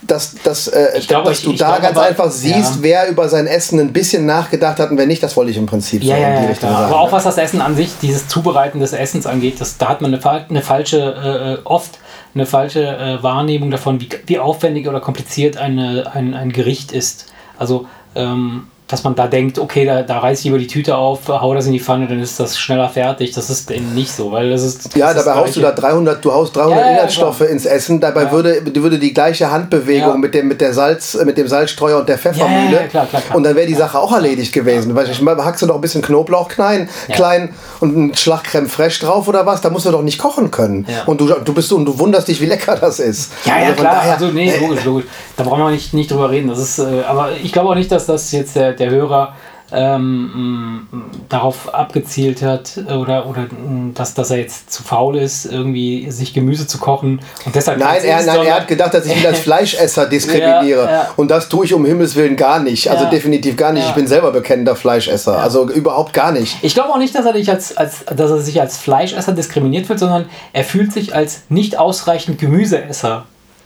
A: Dass, dass, äh,
B: Ich glaube,
A: dass
B: ich-
A: du
B: ich
A: da ganz
B: aber-
A: einfach siehst,
B: ja.
A: wer über sein Essen ein bisschen nachgedacht hat und wer nicht, das wollte ich im Prinzip
B: ja,
A: so
B: ja,
A: in die
B: ja,
A: Richtung sagen.
B: Aber auch was das Essen an sich, dieses Zubereiten des Essens angeht, das, da hat man eine, eine falsche, äh, äh, oft eine falsche äh, Wahrnehmung davon, wie, wie aufwendig oder kompliziert eine, ein, ein Gericht ist. Also, ähm, dass man da denkt, okay, da, da reiß ich über die Tüte auf, hau das in die Pfanne, dann ist das schneller fertig. Das ist eben nicht so, weil das ist.
A: Ja,
B: das ist
A: dabei haust du da
B: Gleiche.
A: 300, du haust 300
B: Ja, ja,
A: Inhaltsstoffe
B: klar.
A: ins Essen. Dabei
B: Ja.
A: würde, würde die gleiche Handbewegung
B: Ja.
A: mit dem, mit der Salz, mit dem Salzstreuer und der Pfeffermühle.
B: Ja, ja, ja, klar, klar, klar.
A: Und dann wäre die Sache auch erledigt gewesen. Weil ich hackst du doch ein bisschen Knoblauch klein,
B: Ja.
A: klein und einen Schlag Creme fraiche drauf oder was? Da musst du doch nicht kochen können.
B: Ja.
A: Und du, du bist und du wunderst dich, wie lecker das ist.
B: Ja, ja,
A: Also von
B: klar.
A: daher-
B: also, nee, logisch, logisch. Da brauchen wir nicht, nicht drüber reden. Das ist, äh, aber ich glaube auch nicht, dass das jetzt der, der Hörer ähm, darauf abgezielt hat oder, oder dass, dass er jetzt zu faul ist, irgendwie sich Gemüse zu kochen und deshalb.
A: Nein, er, nein er hat gedacht, dass ich ihn als Fleischesser diskriminiere. Ja, ja. Und das tue ich um Himmels Willen gar nicht. Also ja, definitiv gar nicht. Ich bin selber bekennender Fleischesser. Also überhaupt gar nicht.
B: Ich glaube auch nicht, dass er, dich als, als, dass er sich als Fleischesser diskriminiert fühlt, sondern er fühlt sich als nicht ausreichend Gemüseesser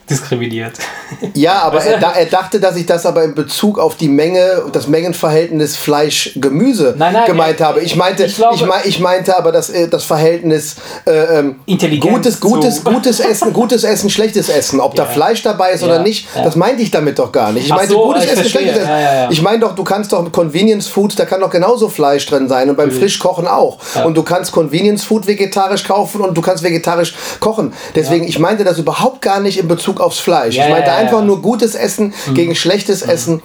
B: diskriminiert.
A: Ja, aber er, er, dachte, dass ich das aber in Bezug auf die Menge, das Mengenverhältnis Fleisch-Gemüse gemeint ja, habe. Ich meinte, ich, glaube, ich, mein, ich, meinte aber das, äh, das Verhältnis äh, ähm, gutes, gutes, gutes Essen, gutes Essen, schlechtes Essen. Ob ja. da Fleisch dabei ist ja. oder nicht, das meinte ich damit doch gar nicht. Ich meinte so, gutes Essen, schlechtes Essen. Ich meine doch, du kannst doch mit Convenience Food, da kann doch genauso Fleisch drin sein und beim Frischkochen auch. Und du kannst Convenience Food vegetarisch kaufen und du kannst vegetarisch kochen. Deswegen, ich meinte das überhaupt gar nicht in Bezug aufs Fleisch. Ja, ich meinte ja, einfach nur gutes Essen mhm. gegen schlechtes mhm. Essen.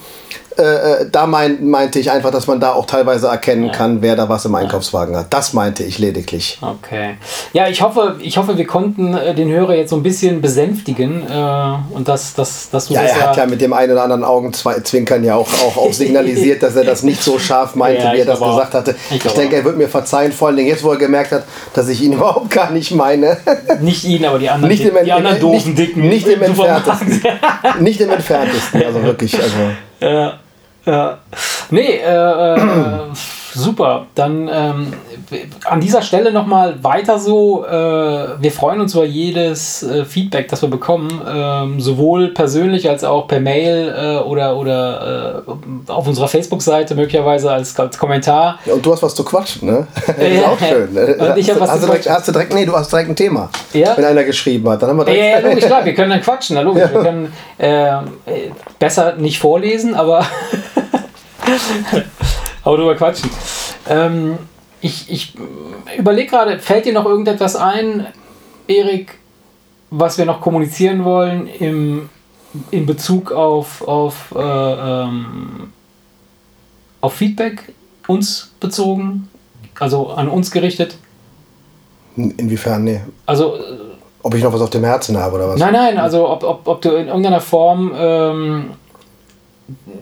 A: Äh, äh, da mein, meinte ich einfach, dass man da auch teilweise erkennen ja. kann, wer da was im Einkaufswagen hat. Das meinte ich lediglich.
B: Okay. Ja, ich hoffe, ich hoffe, wir konnten äh, den Hörer jetzt so ein bisschen besänftigen äh, und dass das, das
A: Ja, er hat ja mit dem einen oder anderen Augenzwinkern ja auch, auch, auch signalisiert, dass er das nicht so scharf meinte, ja, wie er das gesagt hatte. Ich, ich denke, er wird mir verzeihen, vor allem jetzt, wo er gemerkt hat, dass ich ihn überhaupt gar nicht meine.
B: Nicht ihn, aber die anderen,
A: nicht im, die anderen doofen, nicht, dicken. Nicht im entferntesten. nicht im entferntesten, also wirklich. Also.
B: Ja. Ja. Nee, äh, äh, super. Dann ähm, an dieser Stelle nochmal weiter so. Äh, wir freuen uns über jedes äh, Feedback, das wir bekommen, ähm, sowohl persönlich als auch per Mail äh, oder, oder äh, auf unserer Facebook-Seite möglicherweise als, als Kommentar.
A: Ja, und du hast was zu quatschen, ne? das ist auch schön. Ne? Und ich hast, was hast, du direkt, hast du direkt, nee, du hast direkt ein Thema. Ja? Wenn einer geschrieben hat, dann haben wir direkt.
B: Ja, ja, logisch, klar, wir können dann quatschen, na, logisch. Ja. Wir können besser nicht vorlesen, aber. Aber drüber quatschen. Ähm, ich ich überlege gerade, fällt dir noch irgendetwas ein, Erik, was wir noch kommunizieren wollen im, in Bezug auf, auf, äh, ähm, auf Feedback uns bezogen? Also an uns gerichtet?
A: Inwiefern, nee.
B: Also. Äh,
A: ob ich noch was auf dem Herzen habe oder was?
B: Nein, nein, also ob, ob, ob du in irgendeiner Form ähm,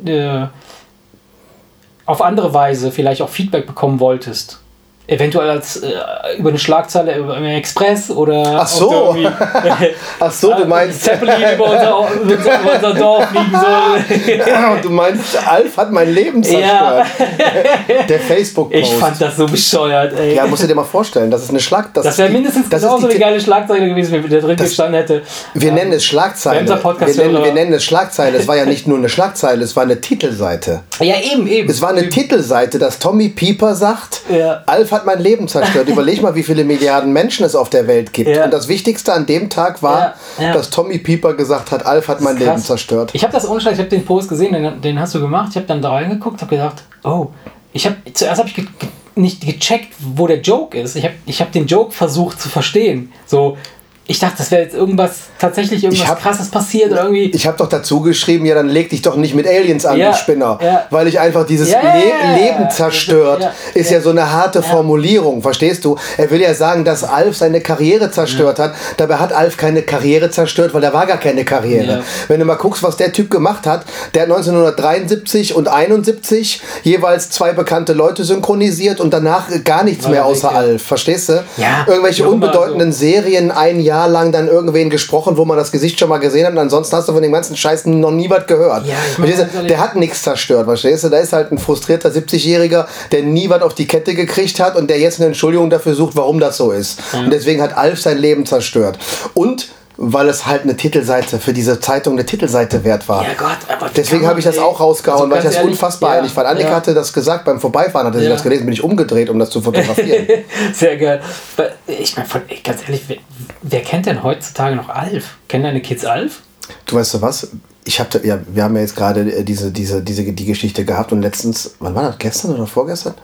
B: äh, auf andere Weise vielleicht auch Feedback bekommen wolltest. Eventuell als äh, über eine Schlagzeile im Express oder.
A: Ach so! Ach so, du meinst.
B: Zeppelin über unser, über unser Dorf fliegen soll.
A: du meinst, Alf hat mein Leben zerstört. Ja. Der Facebook-Post.
B: Ich fand das so bescheuert, ey.
A: Ja, musst du dir mal vorstellen, das ist eine Schlag.
B: Das, das wäre mindestens das genauso eine geile Schlagzeile gewesen, wenn der drin gestanden hätte.
A: Wir nennen es Schlagzeile. Wir nennen, wir nennen es Schlagzeile. Es war ja nicht nur eine Schlagzeile, es war eine Titelseite.
B: Ja, eben, eben.
A: Es war eine. Titelseite, dass Tommy Pieper sagt,
B: ja.
A: Alf hat mein Leben zerstört. Überleg mal, wie viele Milliarden Menschen es auf der Welt gibt. Ja. Und das Wichtigste an dem Tag war, ja, ja. dass Tommy Pieper gesagt hat, Alf hat mein Leben zerstört.
B: Ich habe das unschlag, ich habe den Post gesehen, den, den, hast du gemacht. Ich habe dann da reingeguckt, habe gedacht, oh, ich habe zuerst habe ich ge ge nicht gecheckt, wo der Joke ist. Ich habe ich hab den Joke versucht zu verstehen. So, ich dachte, das wäre jetzt irgendwas, tatsächlich irgendwas hab, krasses passiert oder irgendwie.
A: Ich habe doch dazu geschrieben, ja, dann leg dich doch nicht mit Aliens an, ja, du Spinner. Ja. Weil ich einfach dieses ja, Le Leben zerstört, ist ja, so eine harte Formulierung, verstehst du? Er will ja sagen, dass Alf seine Karriere zerstört hat. Dabei hat Alf keine Karriere zerstört, weil da war gar keine Karriere. Wenn du mal guckst, was der Typ gemacht hat, der hat 1973 und 71 jeweils zwei bekannte Leute synchronisiert und danach gar nichts mehr außer Alf, verstehst du? Irgendwelche unbedeutenden so. Serien, ein Jahr Jahr lang dann irgendwen gesprochen, wo man das Gesicht schon mal gesehen hat und ansonsten hast du von dem ganzen Scheiß noch nie was gehört. Ja, ich mein, der hat nichts zerstört, verstehst du? Da ist halt ein frustrierter 70-Jähriger, der nie was auf die Kette gekriegt hat und der jetzt eine Entschuldigung dafür sucht, warum das so ist. Ja. Und deswegen hat Alf sein Leben zerstört. Und weil es halt eine Titelseite für diese Zeitung eine Titelseite wert war.
B: Ja Gott, aber
A: Deswegen habe ich das auch rausgehauen, also weil ich das ehrlich, unfassbar ja, einig fand. Annika ja. hatte das gesagt beim Vorbeifahren, hatte sie ja. das gelesen, bin ich umgedreht, um das zu fotografieren.
B: Sehr geil. Ich meine, ganz ehrlich, wer, wer, kennt denn heutzutage noch Alf? Kennen deine Kids Alf?
A: Du weißt du was? Ich habe ja, wir haben ja jetzt gerade äh, diese, diese, diese die Geschichte gehabt und letztens, wann war das? Gestern oder vorgestern?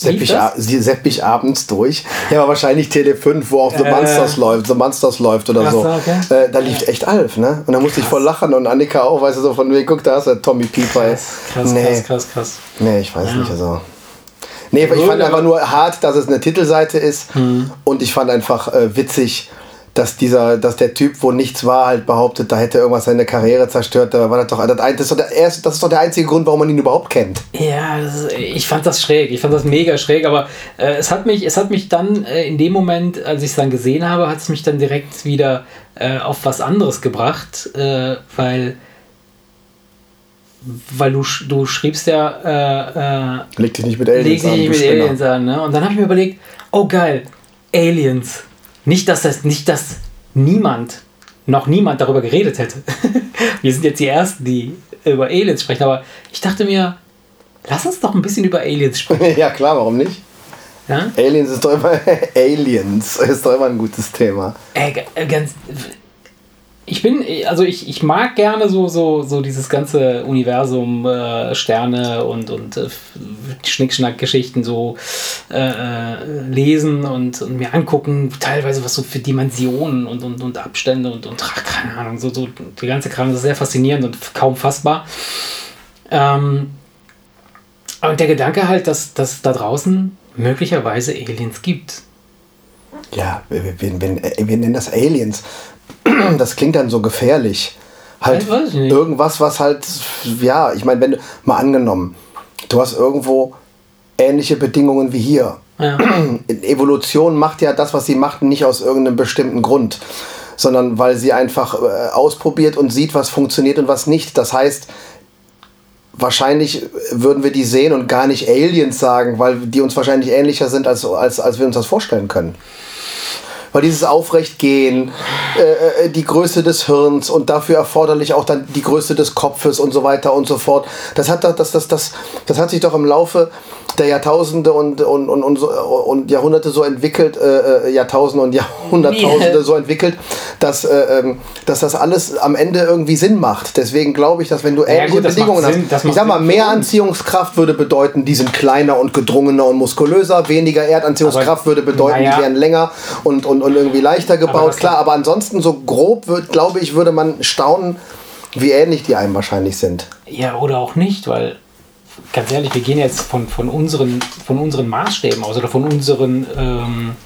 A: Sepp ich, sepp ich abends durch. Ja, aber wahrscheinlich Tele 5, wo auch The äh, Monsters läuft, The Monsters läuft oder so. Okay. Äh, da lief echt Alf, ne? Und da musste krass. ich voll lachen und Annika auch, weißt du, so von mir, guck, da ist der Tommy Pieper.
B: Krass, krass, nee. krass, krass, krass.
A: Nee, ich weiß ja. nicht, also. Nee, ich fand einfach nur hart, dass es eine Titelseite ist. Mhm. Und ich fand einfach äh, witzig, dass dieser, dass der Typ, wo nichts war, halt behauptet, da hätte irgendwas seine Karriere zerstört. Da war das doch, das, das, ist doch der erste, das ist doch der einzige Grund, warum man ihn überhaupt kennt.
B: Ja, ist, ich fand das schräg. Ich fand das mega schräg, aber äh, es hat mich, es hat mich dann äh, in dem Moment, als ich es dann gesehen habe, hat es mich dann direkt wieder äh, auf was anderes gebracht, äh, weil weil du, du schriebst ja äh,
A: leg dich nicht mit Aliens
B: leg dich nicht mit Aliens an ne? und dann habe ich mir überlegt oh geil Aliens nicht, dass das, nicht, dass niemand, noch niemand darüber geredet hätte. Wir sind jetzt die Ersten, die über Aliens sprechen, aber ich dachte mir, lass uns doch ein bisschen über Aliens sprechen.
A: ja, klar, warum nicht? Ja? Aliens ist doch immer Aliens ist doch immer ein gutes Thema.
B: Äh, ganz, ich bin, also ich, ich mag gerne so, so, so dieses ganze Universum, äh, Sterne und, und äh, Schnickschnack-Geschichten so äh, äh, lesen und, und, mir angucken, teilweise was so für Dimensionen und, und, und Abstände und, und ach, keine Ahnung, so, so die ganze Kram ist sehr faszinierend und kaum fassbar. Ähm, und der Gedanke halt, dass, dass da draußen möglicherweise Aliens gibt.
A: Ja, wir, wir, wir, wir nennen das Aliens. das klingt dann so gefährlich. Halt irgendwas, was halt, ja, ich meine, wenn du mal angenommen, du hast irgendwo ähnliche Bedingungen wie hier. Ja. Evolution macht ja das, was sie macht, nicht aus irgendeinem bestimmten Grund, sondern weil sie einfach äh, ausprobiert und sieht, was funktioniert und was nicht. Das heißt, wahrscheinlich würden wir die sehen und gar nicht Aliens sagen, weil die uns wahrscheinlich ähnlicher sind, als, als, als wir uns das vorstellen können weil dieses Aufrechtgehen, äh, äh, die Größe des Hirns und dafür erforderlich auch dann die Größe des Kopfes und so weiter und so fort. Das hat, das, das, das, das hat sich doch im Laufe der Jahrtausende und, und, und, und, und Jahrhunderte so entwickelt, äh, äh Jahrtausende und Jahrhunderttausende yeah. so entwickelt, dass, äh, ähm, dass das alles am Ende irgendwie Sinn macht. Deswegen glaube ich, dass wenn du ähnliche ja, gut, Bedingungen hast, ich sag mal, mehr Anziehungskraft würde bedeuten, die sind kleiner und gedrungener und muskulöser, weniger Erdanziehungskraft aber, würde bedeuten, ja. die wären länger und, und, und irgendwie leichter gebaut. Aber Klar, aber ansonsten so grob, wird, glaube ich, würde man staunen, wie ähnlich die einem wahrscheinlich sind.
B: Ja, oder auch nicht, weil ganz ehrlich, wir gehen jetzt von, von, unseren, von unseren Maßstäben aus oder von unseren ähm,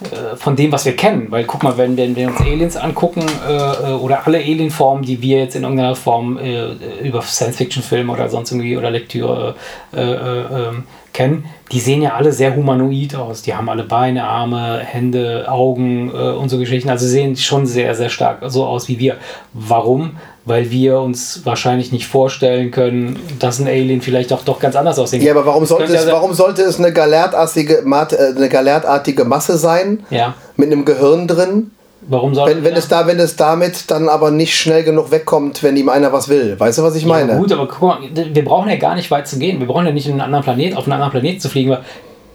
B: äh, von dem, was wir kennen. Weil guck mal, wenn, wenn wir uns Aliens angucken äh, äh, oder alle Alienformen, die wir jetzt in irgendeiner Form äh, über Science-Fiction-Filme oder sonst irgendwie oder Lektüre äh, äh, ähm, kennen, die sehen ja alle sehr humanoid aus. Die haben alle Beine, Arme, Hände, Augen und so Geschichten. Also sehen schon sehr, sehr stark so aus wie wir. Warum? weil wir uns wahrscheinlich nicht vorstellen können, dass ein Alien vielleicht auch doch ganz anders aussehen
A: Ja, aber warum sollte, es, warum sollte es eine galertartige, äh, eine galertartige Masse sein?
B: Ja.
A: Mit einem Gehirn drin?
B: Warum soll
A: wenn, wenn es da, wenn es damit dann aber nicht schnell genug wegkommt, wenn ihm einer was will. Weißt du, was ich meine?
B: Ja, gut, aber guck mal, wir brauchen ja gar nicht weit zu gehen. Wir brauchen ja nicht in einen anderen Planet, auf einen anderen Planeten zu fliegen.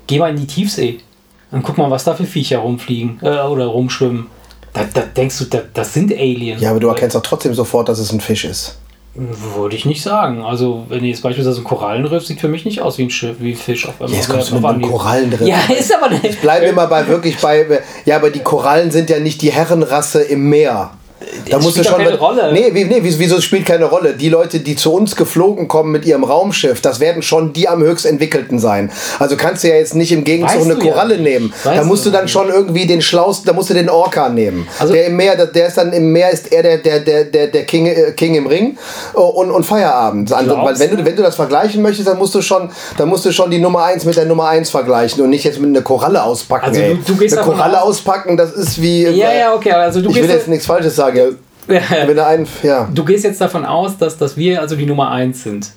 B: Geh mal in die Tiefsee. Und guck mal, was da für Viecher rumfliegen äh, oder rumschwimmen. Da, da denkst du, da, das sind Aliens.
A: Ja, aber du erkennst auch trotzdem sofort, dass es ein Fisch ist.
B: Würde ich nicht sagen. Also, wenn jetzt beispielsweise ein Korallenriff sieht für mich nicht aus wie ein Schiff, wie ein Fisch auf
A: einmal. Jetzt kommst du mit einem Korallenriff.
B: Ja, ist aber nicht.
A: Ich bleibe immer bei wirklich bei. Ja, aber die Korallen sind ja nicht die Herrenrasse im Meer. Da musst du schon keine Rolle. Nee, nee, wieso spielt keine Rolle? Die Leute, die zu uns geflogen kommen mit ihrem Raumschiff, das werden schon die am höchst entwickelten sein. Also kannst du ja jetzt nicht im Gegenzug weißt eine Koralle ja nehmen. Weißt da musst du dann schon irgendwie den schlausten, da musst du den Orca nehmen. Also der im Meer, der ist dann im Meer ist er der der der der, der King, äh, King im Ring oh, und, und Feierabend. Also, weil wenn du wenn du das vergleichen möchtest, dann musst du schon dann musst du schon die Nummer 1 mit der Nummer 1 vergleichen und nicht jetzt mit einer Koralle auspacken. Also du, du gehst eine Koralle auspacken, das ist wie
B: Ja, ja, okay, also du
A: Ich will jetzt nichts falsches sagen. Wenn einen, ja.
B: Du gehst jetzt davon aus, dass, dass wir also die Nummer 1 sind.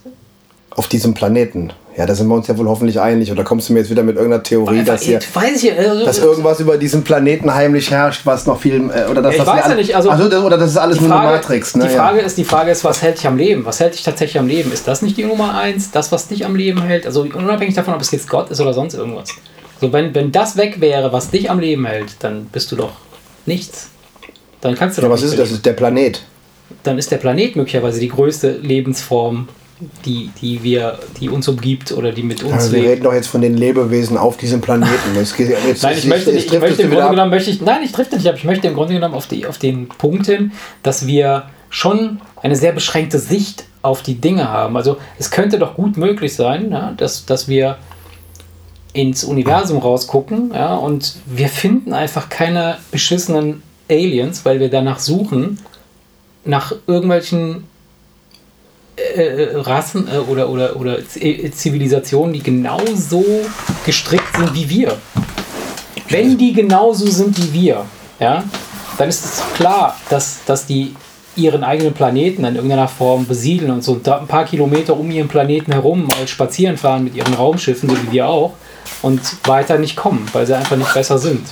A: Auf diesem Planeten. Ja, da sind wir uns ja wohl hoffentlich einig. Oder kommst du mir jetzt wieder mit irgendeiner Theorie, dass hier, ich, also, dass irgendwas über diesen Planeten heimlich herrscht, was noch viel äh, oder dass
B: ich
A: das
B: weiß ja nicht. Also,
A: also, oder das ist alles
B: Frage,
A: nur eine Matrix.
B: Ne? Die Frage ja. ist, die Frage ist, was hält dich am Leben? Was hält dich tatsächlich am Leben? Ist das nicht die Nummer 1? Das, was dich am Leben hält? Also unabhängig davon, ob es jetzt Gott ist oder sonst irgendwas. So, wenn, wenn das weg wäre, was dich am Leben hält, dann bist du doch nichts. Dann kannst du
A: ja, was ist das? Das ist der Planet
B: dann ist der Planet möglicherweise die größte Lebensform, die, die, wir, die uns umgibt oder die mit uns
A: also lebt. Wir reden doch jetzt von den Lebewesen auf diesem Planeten.
B: Jetzt, jetzt, nein, ich möchte, nicht, ich möchte im Grunde genommen möchte ich, nein, ich trifft nicht, aber ich möchte im Grunde genommen auf, die, auf den Punkt hin, dass wir schon eine sehr beschränkte Sicht auf die Dinge haben. Also es könnte doch gut möglich sein, ja, dass, dass wir ins Universum rausgucken ja, und wir finden einfach keine beschissenen Aliens, weil wir danach suchen, nach irgendwelchen äh, äh Rassen äh, oder, oder, oder Zivilisationen, die genauso gestrickt sind wie wir. Wenn die genauso sind wie wir, ja, dann ist es klar, dass, dass die ihren eigenen Planeten in irgendeiner Form besiedeln und so ein paar Kilometer um ihren Planeten herum spazieren fahren mit ihren Raumschiffen, so wie wir auch, und weiter nicht kommen, weil sie einfach nicht besser sind.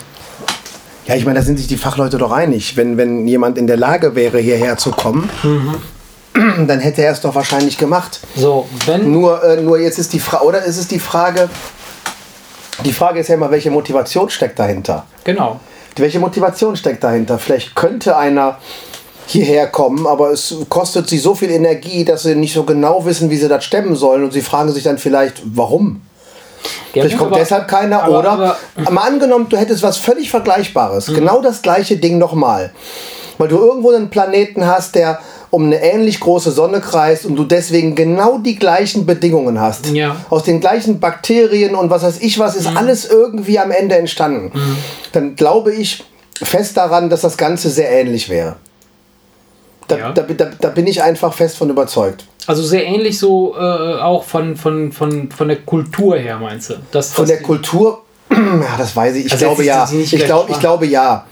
A: Ja, ich meine, da sind sich die Fachleute doch einig. Wenn, wenn jemand in der Lage wäre, hierher zu kommen, mhm. dann hätte er es doch wahrscheinlich gemacht.
B: So, wenn.
A: Nur, äh, nur jetzt ist die Frage, oder ist es die Frage, die Frage ist ja immer, welche Motivation steckt dahinter?
B: Genau.
A: Welche Motivation steckt dahinter? Vielleicht könnte einer hierher kommen, aber es kostet sie so viel Energie, dass sie nicht so genau wissen, wie sie das stemmen sollen und sie fragen sich dann vielleicht, warum? Ja, vielleicht kommt aber, deshalb keiner aber, oder aber, mal angenommen, du hättest was völlig Vergleichbares, mhm. genau das gleiche Ding nochmal, weil du irgendwo einen Planeten hast, der um eine ähnlich große Sonne kreist und du deswegen genau die gleichen Bedingungen hast.
B: Ja.
A: Aus den gleichen Bakterien und was weiß ich was, ist mhm. alles irgendwie am Ende entstanden. Mhm. Dann glaube ich fest daran, dass das Ganze sehr ähnlich wäre. Da, ja. da, da, da, bin ich einfach fest von überzeugt.
B: Also sehr ähnlich so äh, auch von, von, von, von der Kultur her, meinst du?
A: Das, von der Kultur, ja, das weiß ich. Ich also glaube ja. Ich, glaub, ich glaube ja.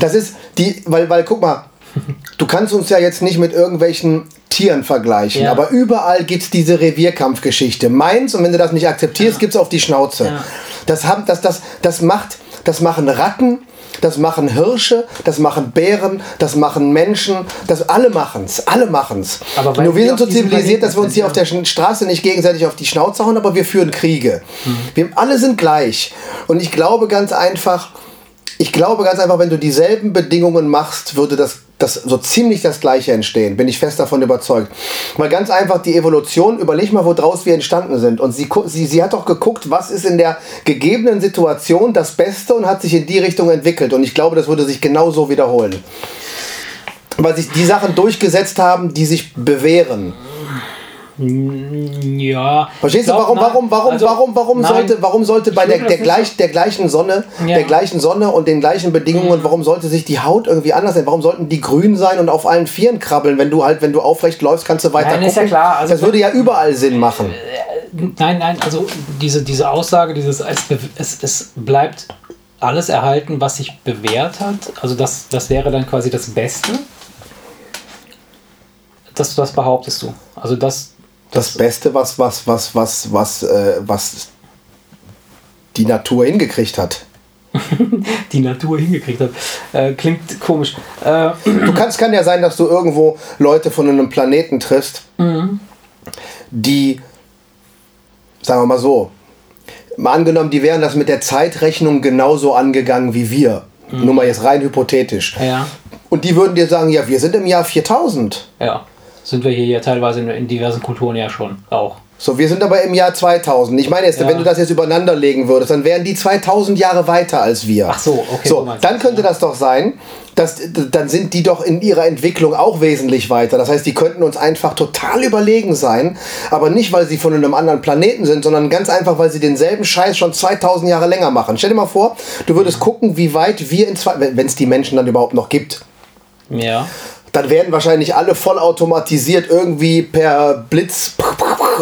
A: Das ist die, weil, weil guck mal, du kannst uns ja jetzt nicht mit irgendwelchen Tieren vergleichen, ja. aber überall gibt es diese Revierkampfgeschichte. Meins, und wenn du das nicht akzeptierst, ja. gibt es auf die Schnauze. Ja. Das, haben, das, das, das, macht, das machen Ratten, das machen Hirsche, das machen Bären, das machen Menschen, das alle machen's, alle machen's. Aber Nur wir sind so zivilisiert, dass wir uns hier auf der Straße nicht gegenseitig auf die Schnauze hauen, aber wir führen Kriege. Mhm. Wir alle sind gleich. Und ich glaube ganz einfach, ich glaube ganz einfach, wenn du dieselben Bedingungen machst, würde das das so ziemlich das Gleiche entstehen, bin ich fest davon überzeugt. Weil ganz einfach die Evolution, überleg mal, woraus wir entstanden sind. Und sie, sie, sie hat doch geguckt, was ist in der gegebenen Situation das Beste und hat sich in die Richtung entwickelt. Und ich glaube, das würde sich genauso wiederholen. Weil sich die Sachen durchgesetzt haben, die sich bewähren.
B: Ja.
A: Verstehst glaub, du, warum, warum, warum, also, warum, warum nein, sollte, warum sollte bei der, der, gleich, der gleichen Sonne, ja. der gleichen Sonne und den gleichen Bedingungen, mhm. warum sollte sich die Haut irgendwie anders sein? Warum sollten die grün sein und auf allen Vieren krabbeln? Wenn du halt, wenn du aufrecht läufst, kannst du weiter
B: nein, gucken. Ist ja klar.
A: Also, das würde ja überall Sinn machen.
B: Nein, nein, also diese, diese Aussage, dieses, es, es, es bleibt alles erhalten, was sich bewährt hat. Also das, das wäre dann quasi das Beste. Das, das behauptest du. Also das,
A: das Beste, was, was, was, was, was, äh, was die Natur hingekriegt hat.
B: die Natur hingekriegt hat. Äh, klingt komisch. Äh,
A: du kannst, kann ja sein, dass du irgendwo Leute von einem Planeten triffst, mhm. die, sagen wir mal so, mal angenommen, die wären das mit der Zeitrechnung genauso angegangen wie wir. Mhm. Nur mal jetzt rein hypothetisch.
B: Ja.
A: Und die würden dir sagen, ja, wir sind im Jahr 4000.
B: Ja sind wir hier ja teilweise in, in diversen Kulturen ja schon auch.
A: So, wir sind aber im Jahr 2000. Ich meine jetzt, ja. wenn du das jetzt übereinander legen würdest, dann wären die 2000 Jahre weiter als wir.
B: Ach so, okay.
A: So, dann könnte das doch sein, dass dann sind die doch in ihrer Entwicklung auch wesentlich weiter. Das heißt, die könnten uns einfach total überlegen sein, aber nicht, weil sie von einem anderen Planeten sind, sondern ganz einfach, weil sie denselben Scheiß schon 2000 Jahre länger machen. Stell dir mal vor, du würdest gucken, wie weit wir in zwei, wenn es die Menschen dann überhaupt noch gibt.
B: Ja
A: dann werden wahrscheinlich alle vollautomatisiert irgendwie per Blitz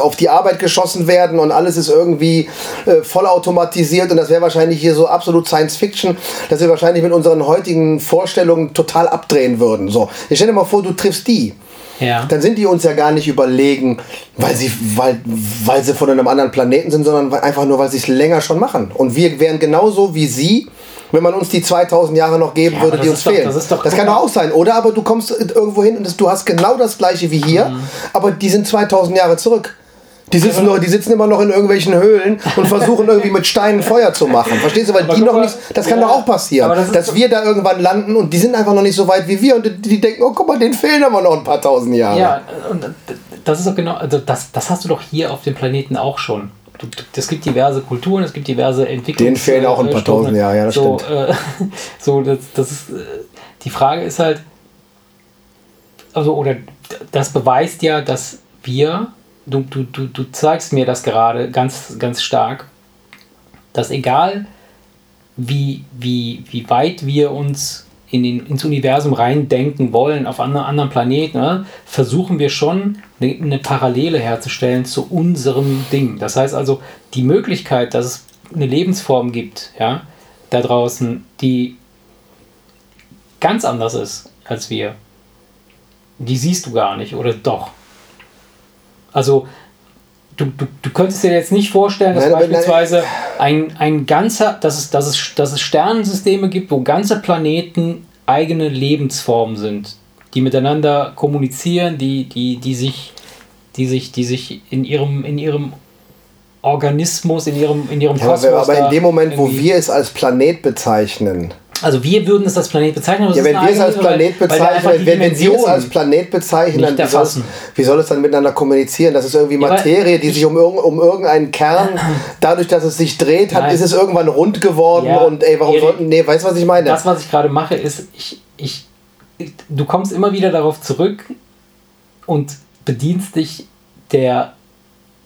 A: auf die Arbeit geschossen werden und alles ist irgendwie äh, vollautomatisiert und das wäre wahrscheinlich hier so absolut Science Fiction, dass wir wahrscheinlich mit unseren heutigen Vorstellungen total abdrehen würden. So, ich stell dir mal vor, du triffst die.
B: Ja.
A: Dann sind die uns ja gar nicht überlegen, weil sie, weil, weil sie von einem anderen Planeten sind, sondern einfach nur, weil sie es länger schon machen. Und wir wären genauso wie sie wenn man uns die 2000 Jahre noch geben ja, würde, die uns doch, fehlen. Das, das kann doch auch sein, oder? Aber du kommst irgendwo hin und du hast genau das gleiche wie hier, mhm. aber die sind 2000 Jahre zurück. Die sitzen, noch, die sitzen immer noch in irgendwelchen Höhlen und versuchen irgendwie mit Steinen Feuer zu machen. Verstehst du? Weil aber die noch nicht. Das kann ja, doch auch passieren. Das dass wir da irgendwann landen und die sind einfach noch nicht so weit wie wir und die, die denken, oh guck mal, denen fehlen aber noch ein paar tausend Jahre.
B: Ja, und das ist doch genau, also das, das hast du doch hier auf dem Planeten auch schon es gibt diverse Kulturen, es gibt diverse Entwicklungen.
A: Denen fehlen auch ein paar tausend Jahre, ja, das
B: so,
A: stimmt.
B: Äh, so, das, das ist, äh, die Frage ist halt, also, oder das beweist ja, dass wir, du, du, du, du zeigst mir das gerade ganz, ganz stark, dass egal wie, wie, wie weit wir uns in den, ins Universum reindenken wollen, auf anderen, anderen Planeten, ne, versuchen wir schon eine, eine Parallele herzustellen zu unserem Ding. Das heißt also, die Möglichkeit, dass es eine Lebensform gibt, ja, da draußen, die ganz anders ist als wir, die siehst du gar nicht, oder doch? Also, du, du, du könntest dir jetzt nicht vorstellen, dass nein, beispielsweise ein, ein ganzer, dass es, dass, es, dass es Sternensysteme gibt, wo ganze Planeten eigene Lebensformen sind, die miteinander kommunizieren, die, die, die sich, die sich, die sich in ihrem, in ihrem Organismus, in ihrem, in ihrem
A: Kosmos. Ja, aber in dem Moment, wo wir es als Planet bezeichnen,
B: also wir würden es als Planet bezeichnen.
A: Ja, wenn wir es als Planet bezeichnen, wenn, wenn wir es als Planet bezeichnen, dann wie soll, es, wie soll, es, dann miteinander kommunizieren? Das ist irgendwie Materie, die sich um, um irgendeinen Kern, dadurch, dass es sich dreht, hat, ist es irgendwann rund geworden ja, und ey, warum sollten, nee, weißt du, was ich meine?
B: Das, was ich gerade mache, ist, ich, ich, du kommst immer wieder darauf zurück und bedienst dich der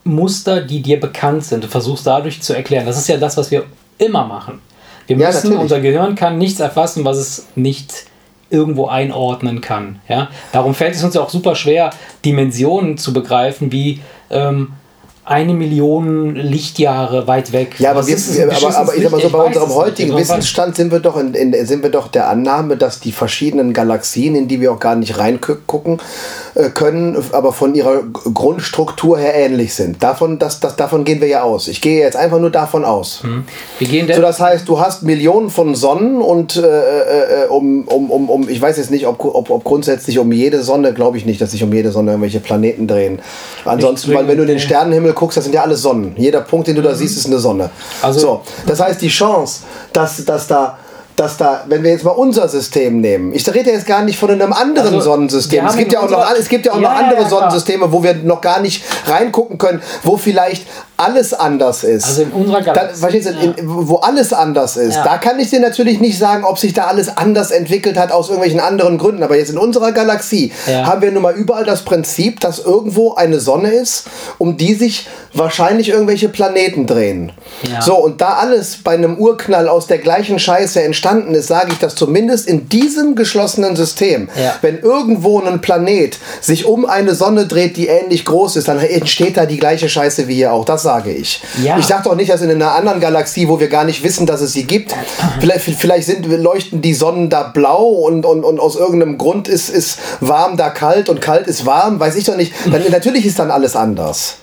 B: Muster, die dir bekannt sind. Du versuchst dadurch zu erklären. Das ist ja das, was wir immer machen. Wir müssen, ja, unser Gehirn kann nichts erfassen, was es nicht irgendwo einordnen kann. Ja? Darum fällt es uns ja auch super schwer, Dimensionen zu begreifen, wie ähm, eine Million Lichtjahre weit weg.
A: Ja, aber, wir, aber, aber ich sag mal so, bei unserem heutigen Wissensstand sind wir, doch in, in, sind wir doch der Annahme, dass die verschiedenen Galaxien, in die wir auch gar nicht reingucken äh, können, aber von ihrer Grundstruktur her ähnlich sind. Davon, das, das, davon gehen wir ja aus. Ich gehe jetzt einfach nur davon aus. Hm. Wir gehen so, das heißt, du hast Millionen von Sonnen und äh, äh, äh, um, um, um, um, ich weiß jetzt nicht, ob, ob, ob grundsätzlich um jede Sonne, glaube ich nicht, dass sich um jede Sonne irgendwelche Planeten drehen. Ansonsten, weil wenn du den Sternenhimmel guckst, das sind ja alles Sonnen. Jeder Punkt, den du da mhm. siehst, ist eine Sonne. Also, so, das heißt, die Chance, dass, dass da dass da, wenn wir jetzt mal unser System nehmen, ich rede jetzt gar nicht von einem anderen also, Sonnensystem. Es gibt, ja auch noch, es gibt ja auch ja, noch andere ja, Sonnensysteme, wo wir noch gar nicht reingucken können, wo vielleicht alles anders ist. Also in unserer Galaxie. Da, verstehst du, in, wo alles anders ist. Ja. Da kann ich dir natürlich nicht sagen, ob sich da alles anders entwickelt hat aus irgendwelchen anderen Gründen. Aber jetzt in unserer Galaxie haben wir nun mal überall das Prinzip, dass irgendwo eine Sonne ist, um die sich wahrscheinlich irgendwelche Planeten drehen. So, und da alles bei einem Urknall aus der gleichen Scheiße entstanden ist, sage ich, dass zumindest in diesem geschlossenen System, wenn irgendwo ein Planet sich um eine Sonne dreht, die ähnlich groß ist, dann entsteht da die gleiche Scheiße wie hier auch. Das sage ich. Ja. Ich dachte auch nicht, dass in einer anderen Galaxie, wo wir gar nicht wissen, dass es sie gibt, vielleicht, vielleicht sind, leuchten die Sonnen da blau und, und, und aus irgendeinem Grund ist, ist warm da kalt und kalt ist warm, weiß ich doch nicht. Dann, natürlich ist dann alles anders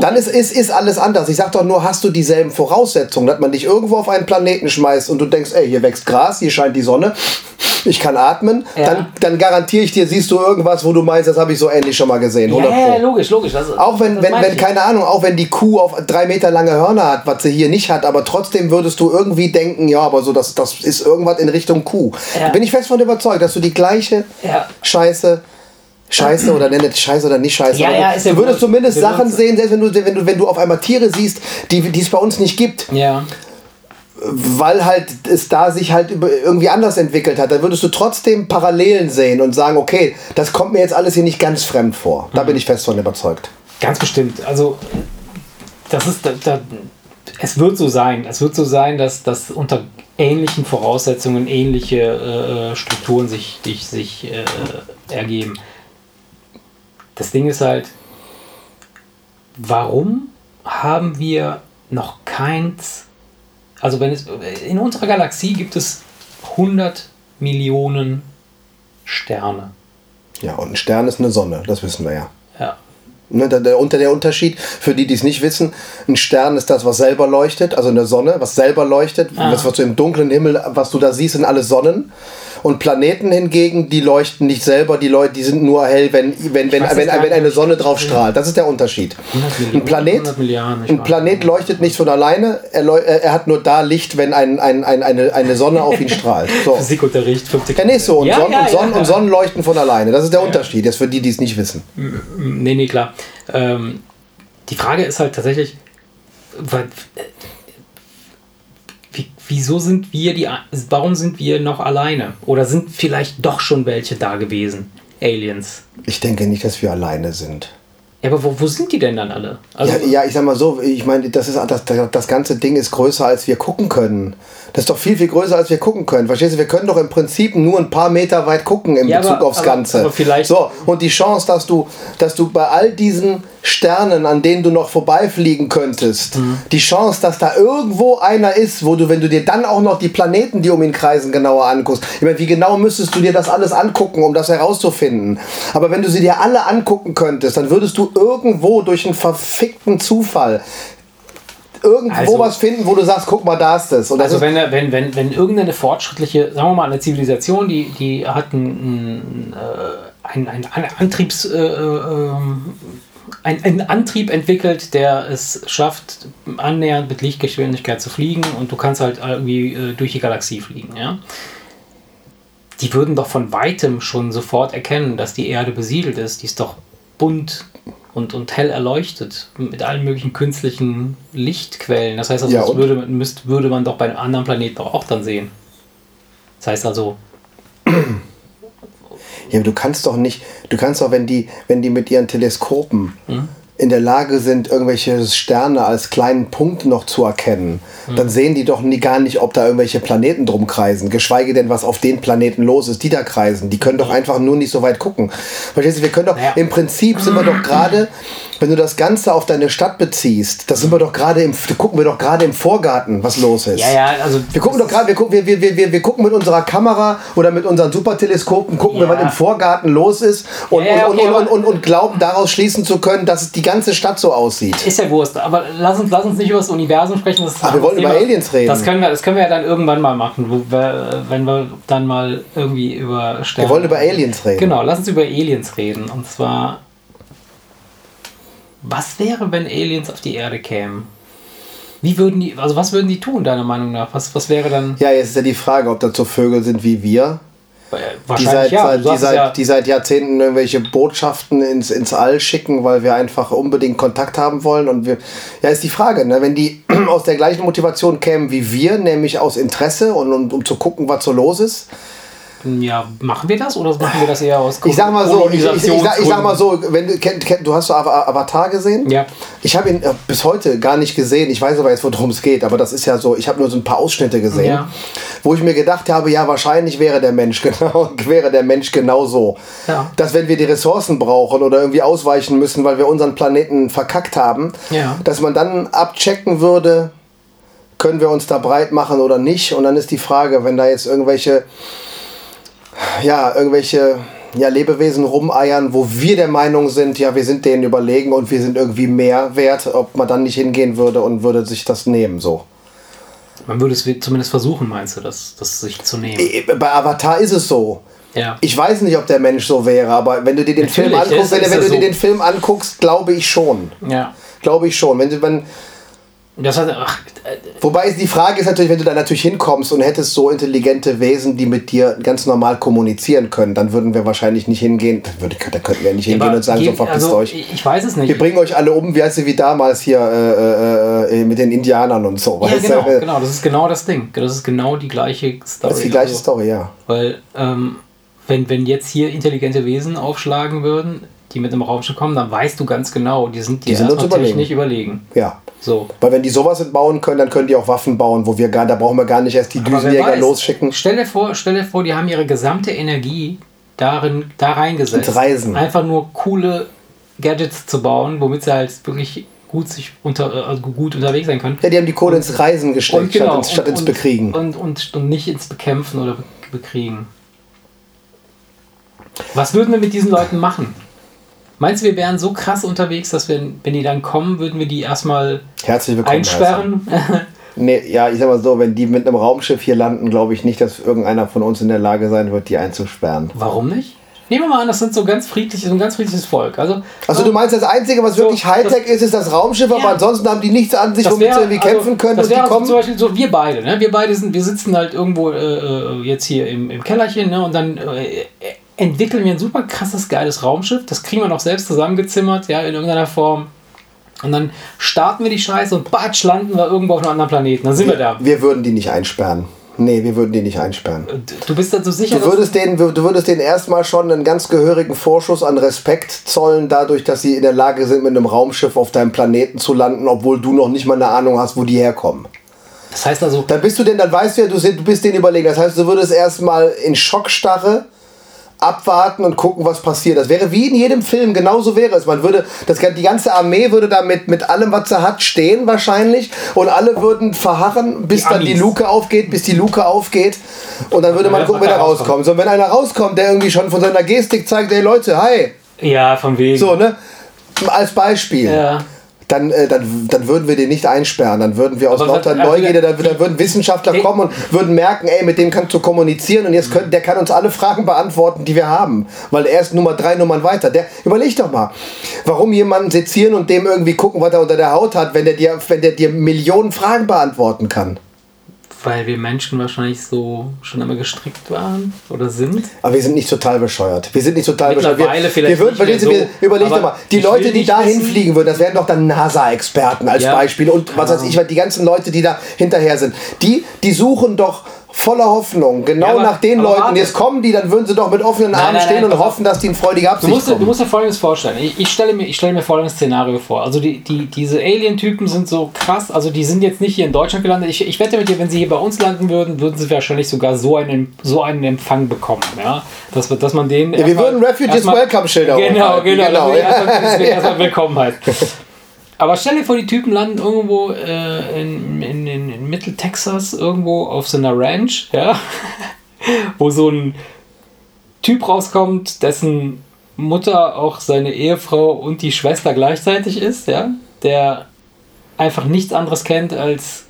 A: dann ist, ist, ist alles anders. Ich sag doch nur, hast du dieselben Voraussetzungen, dass man dich irgendwo auf einen Planeten schmeißt und du denkst, ey, hier wächst Gras, hier scheint die Sonne, ich kann atmen, ja. dann, dann garantiere ich dir, siehst du irgendwas, wo du meinst, das habe ich so ähnlich schon mal gesehen.
B: Ja, ja logisch, logisch. Das,
A: auch wenn, wenn, wenn keine Ahnung, auch wenn die Kuh auf drei Meter lange Hörner hat, was sie hier nicht hat, aber trotzdem würdest du irgendwie denken, ja, aber so, das, das ist irgendwas in Richtung Kuh. Ja. Bin ich fest von überzeugt, dass du die gleiche Scheiße Scheiße oder nenne es Scheiße oder nicht Scheiße. Ja, ja, du würdest zumindest Sachen sehen, selbst wenn du, wenn du, wenn du auf einmal Tiere siehst, die, die es bei uns nicht gibt. Ja. Weil halt es da sich halt irgendwie anders entwickelt hat, dann würdest du trotzdem Parallelen sehen und sagen, okay, das kommt mir jetzt alles hier nicht ganz fremd vor. Da mhm. bin ich fest von überzeugt.
B: Ganz bestimmt. Also, das ist, da, da, es wird so sein. Es wird so sein, dass, dass unter ähnlichen Voraussetzungen ähnliche äh, Strukturen sich, sich, sich äh, ergeben. Das Ding ist halt, warum haben wir noch keins, also wenn es, in unserer Galaxie gibt es 100 Millionen Sterne.
A: Ja, und ein Stern ist eine Sonne, das wissen wir ja.
B: Ja.
A: Ne, der, der, unter der Unterschied, für die, die es nicht wissen, ein Stern ist das, was selber leuchtet, also eine Sonne, was selber leuchtet, ah. was, was du im dunklen Himmel, was du da siehst, sind alle Sonnen. Und Planeten hingegen, die leuchten nicht selber, die, Leute, die sind nur hell, wenn, wenn, wenn, wenn, wenn eine Sonne drauf strahlt. Das ist der Unterschied. Ein Planet, ein Planet leuchtet nicht von alleine, er, er hat nur da Licht, wenn ein, ein, ein, eine, eine Sonne auf ihn strahlt. So.
B: Physikunterricht, 50
A: Ja, nee, so. Und, ja, Sonnen, ja, und, Sonnen, ja, und Sonnen leuchten von alleine. Das ist der Unterschied, jetzt für die, die es nicht wissen.
B: Nee, nee, klar. Ähm, die Frage ist halt tatsächlich, wieso sind wir die, warum sind wir noch alleine? Oder sind vielleicht doch schon welche da gewesen? Aliens.
A: Ich denke nicht, dass wir alleine sind.
B: Ja, aber wo, wo sind die denn dann alle?
A: Also, ja, ja, ich sag mal so, ich meine, das, ist, das, das ganze Ding ist größer, als wir gucken können. Das ist doch viel, viel größer, als wir gucken können. Verstehst du? Wir können doch im Prinzip nur ein paar Meter weit gucken in ja, Bezug aber, aufs aber, Ganze. Aber vielleicht so, und die Chance, dass du, dass du bei all diesen Sternen, an denen du noch vorbeifliegen könntest, mhm. die Chance, dass da irgendwo einer ist, wo du, wenn du dir dann auch noch die Planeten, die um ihn kreisen, genauer anguckst. Ich meine, wie genau müsstest du dir das alles angucken, um das herauszufinden? Aber wenn du sie dir alle angucken könntest, dann würdest du irgendwo durch einen verfickten Zufall irgendwo also, was finden, wo du sagst, guck mal, da ist es.
B: Und also wenn, wenn, wenn, wenn irgendeine fortschrittliche, sagen wir mal, eine Zivilisation, die, die hat einen, einen, einen, einen Antriebs... Äh, äh, ein, einen Antrieb entwickelt, der es schafft, annähernd mit Lichtgeschwindigkeit zu fliegen und du kannst halt irgendwie äh, durch die Galaxie fliegen, ja. Die würden doch von weitem schon sofort erkennen, dass die Erde besiedelt ist. Die ist doch bunt und, und hell erleuchtet mit allen möglichen künstlichen Lichtquellen. Das heißt also, ja, das würde, müsst, würde man doch bei einem anderen Planeten doch auch dann sehen. Das heißt also.
A: Ja, aber du kannst doch nicht, du kannst doch, wenn die, wenn die mit ihren Teleskopen hm? In der Lage sind, irgendwelche Sterne als kleinen Punkt noch zu erkennen, hm. dann sehen die doch nie, gar nicht, ob da irgendwelche Planeten drum kreisen, geschweige denn, was auf den Planeten los ist, die da kreisen. Die können doch einfach nur nicht so weit gucken. Verstehst du, wir können doch, ja. im Prinzip sind wir doch gerade wenn du das Ganze auf deine Stadt beziehst, da sind wir doch gerade im, gucken wir doch gerade im Vorgarten, was los ist.
B: Ja, ja, also.
A: Wir gucken doch gerade, wir, gucken, wir, wir, wir, wir gucken mit unserer Kamera oder mit unseren Superteleskopen, gucken ja. wir, was im Vorgarten los ist und, ja, okay, und, und, und, und, glauben daraus schließen zu können, dass die ganze Stadt so aussieht.
B: Ist ja Wurst, aber lass uns, lass uns nicht über das Universum sprechen. Das
A: aber wir wollen über Aliens reden.
B: Das können, wir, das können wir ja dann irgendwann mal machen, wenn wir dann mal irgendwie über
A: Sterne. Wir wollen über Aliens reden.
B: Genau, lass uns über Aliens reden. Und zwar was wäre, wenn Aliens auf die Erde kämen? Wie würden die, also was würden die tun, deiner Meinung nach? Was, was wäre dann.
A: Ja, jetzt ist ja die Frage, ob das so Vögel sind wie wir.
B: Die seit, ja.
A: die, seit, ja. die seit Jahrzehnten irgendwelche Botschaften ins, ins All schicken, weil wir einfach unbedingt Kontakt haben wollen. Und wir, ja, ist die Frage, ne? wenn die aus der gleichen Motivation kämen wie wir, nämlich aus Interesse und um, um zu gucken, was so los ist,
B: ja, machen wir das oder machen wir das eher aus
A: Ich sag mal so, ich, ich, ich, sag, ich, sag, mal so, wenn du kenn, kenn, du hast so Avatar gesehen?
B: Ja.
A: Ich habe ihn äh, bis heute gar nicht gesehen. Ich weiß aber jetzt, worum es geht, aber das ist ja so, ich habe nur so ein paar Ausschnitte gesehen, ja. wo ich mir gedacht habe, ja, wahrscheinlich wäre der Mensch genau wäre der Mensch genau so. Ja. Dass wenn wir die Ressourcen brauchen oder irgendwie ausweichen müssen, weil wir unseren Planeten verkackt haben,
B: ja.
A: dass man dann abchecken würde, können wir uns da breit machen oder nicht? Und dann ist die Frage, wenn da jetzt irgendwelche ja, irgendwelche ja, Lebewesen rumeiern, wo wir der Meinung sind, ja, wir sind denen überlegen und wir sind irgendwie mehr wert, ob man dann nicht hingehen würde und würde sich das nehmen, so.
B: Man würde es zumindest versuchen, meinst du, das, das sich zu nehmen?
A: Bei Avatar ist es so.
B: Ja.
A: Ich weiß nicht, ob der Mensch so wäre, aber wenn du dir den Natürlich, Film anguckst, wenn, wenn du so. dir den Film anguckst, glaube ich schon.
B: Ja.
A: Glaube ich schon. Wenn du, wenn,
B: das hat, ach,
A: Wobei die Frage ist natürlich, wenn du da natürlich hinkommst und hättest so intelligente Wesen, die mit dir ganz normal kommunizieren können, dann würden wir wahrscheinlich nicht hingehen. Da könnten wir nicht hingehen und sagen, so verpisst
B: also,
A: euch.
B: Ich weiß es nicht.
A: Wir bringen euch alle um, wie heißt sie wie damals hier äh, äh, äh mit den Indianern und so.
B: Ja, genau, du? genau, das ist genau das Ding. Das ist genau die gleiche
A: Story. Das ist die gleiche also, Story, ja.
B: Weil, ähm, wenn, wenn jetzt hier intelligente Wesen aufschlagen würden, die mit einem Raumschiff kommen, dann weißt du ganz genau, die sind
A: dir die
B: überlegen. nicht überlegen.
A: Ja.
B: So.
A: Weil wenn die sowas bauen können, dann können die auch Waffen bauen, wo wir gar, da brauchen wir gar nicht erst die Düsenjäger losschicken.
B: Stell dir vor, stell dir vor, die haben ihre gesamte Energie darin, da reingesetzt.
A: Reisen.
B: Einfach nur coole Gadgets zu bauen, womit sie halt wirklich gut sich unter, also gut unterwegs sein können.
A: Ja, die haben die Kohle und, ins Reisen gesteckt, genau, statt, ins, statt und, ins Bekriegen.
B: Und, und, und nicht ins Bekämpfen oder Bekriegen. Was würden wir mit diesen Leuten machen? Meinst du, wir wären so krass unterwegs, dass wir, wenn die dann kommen, würden wir die erstmal einsperren?
A: nee, ja, ich sag mal so, wenn die mit einem Raumschiff hier landen, glaube ich nicht, dass irgendeiner von uns in der Lage sein wird, die einzusperren.
B: Warum nicht? Nehmen wir mal an, das sind so ganz friedliches, so ein ganz friedliches Volk. Also,
A: also du meinst, das Einzige, was so, wirklich Hightech ist, ist das Raumschiff, ja, aber ansonsten haben die nichts an sich, womit sie irgendwie also, kämpfen können.
B: Das wäre also zum Beispiel so, wir beide, ne? Wir beide sind, wir sitzen halt irgendwo äh, äh jetzt hier im, im Kellerchen, ne? Und dann äh, entwickeln wir ein super krasses, geiles Raumschiff. Das kriegen wir noch selbst zusammengezimmert, ja, in irgendeiner Form. Und dann starten wir die Scheiße und batsch, landen wir irgendwo auf einem anderen Planeten. Dann sind wir, wir da.
A: Wir würden die nicht einsperren. Nee, wir würden die nicht einsperren.
B: Du bist dazu sicher,
A: Du würdest denen, du würdest denen erstmal schon einen ganz gehörigen Vorschuss an Respekt zollen, dadurch, dass sie in der Lage sind, mit einem Raumschiff auf deinem Planeten zu landen, obwohl du noch nicht mal eine Ahnung hast, wo die herkommen.
B: das heißt also,
A: Dann bist du denn, dann weißt du ja, du, bist denen überlegen. Das heißt, du würdest erstmal in Schockstarre abwarten und gucken, was passiert. Das wäre wie in jedem Film, genauso wäre es. Man würde, das, die ganze Armee würde da mit, mit allem, was sie hat, stehen wahrscheinlich und alle würden verharren, bis
B: Die
A: dann die. Luke aufgeht, bis die Luke aufgeht und dann würde man
B: Ja,
A: gucken, wer da
B: rauskommt.
A: rauskommt. So, und wenn einer rauskommt, der irgendwie schon von seiner Gestik zeigt, ey Leute, hi,
B: ja, von wegen.
A: so, ne? Als Beispiel.
B: Ja.
A: Dann, äh, dann, dann würden wir den nicht einsperren. Dann würden wir aus
B: Aber
A: lauter
B: was- also
A: Neugierde, dann, dann würden Wissenschaftler kommen und würden merken, ey, mit dem kannst du kommunizieren und jetzt können, der kann uns alle Fragen beantworten, die wir haben. Weil er ist Nummer drei Nummern weiter. Der, überleg doch mal, warum jemanden sezieren und dem irgendwie gucken, was er unter der Haut hat, wenn der dir, wenn der dir Millionen Fragen beantworten kann.
B: Weil wir Menschen wahrscheinlich so schon immer gestrickt waren oder sind.
A: Aber wir sind nicht total bescheuert. Wir sind nicht total bescheuert. Wir,
B: vielleicht
A: wir würden, wir,
B: so,
A: überleg doch
B: aber
A: mal, die Leute, die
B: nicht
A: dahin
B: wissen-
A: fliegen würden, das wären doch dann NASA-Experten als
B: Ja.
A: Beispiel und was weiß ich, die ganzen Leute, die da hinterher sind. Die, die suchen doch voller Hoffnung genau
B: Ja,
A: nach den Leuten.
B: warte.
A: Jetzt kommen die, dann würden sie doch mit offenen Armen
B: nein,
A: stehen
B: nein,
A: und hoffen, dass die in freudige
B: Du
A: Absicht
B: musst, dir- du
A: kommen.
B: musst dir folgendes vorstellen. Ich, ich, stelle mir, ich stelle mir folgendes Szenario vor. Also die, die, diese Alien-Typen sind so krass, also die sind jetzt nicht hier in Deutschland gelandet. Ich, ich wette mit dir, wenn sie hier bei uns landen würden, würden sie wahrscheinlich sogar so einen, so einen Empfang bekommen. Ja? Dass, wir- dass man denen.
A: Ja, wir würden Refugees Welcome-Schilder
B: Genau, genau.
A: Genau,
B: Genau,
A: ja.
B: erstmal, erstmal willkommen halt. Aber stell dir vor, die Typen landen irgendwo äh, in, in, in, in Mittel-Texas, irgendwo auf so einer Ranch, ja, wo so ein Typ rauskommt, dessen Mutter auch seine Ehefrau und die Schwester gleichzeitig ist, ja, der einfach nichts anderes kennt als,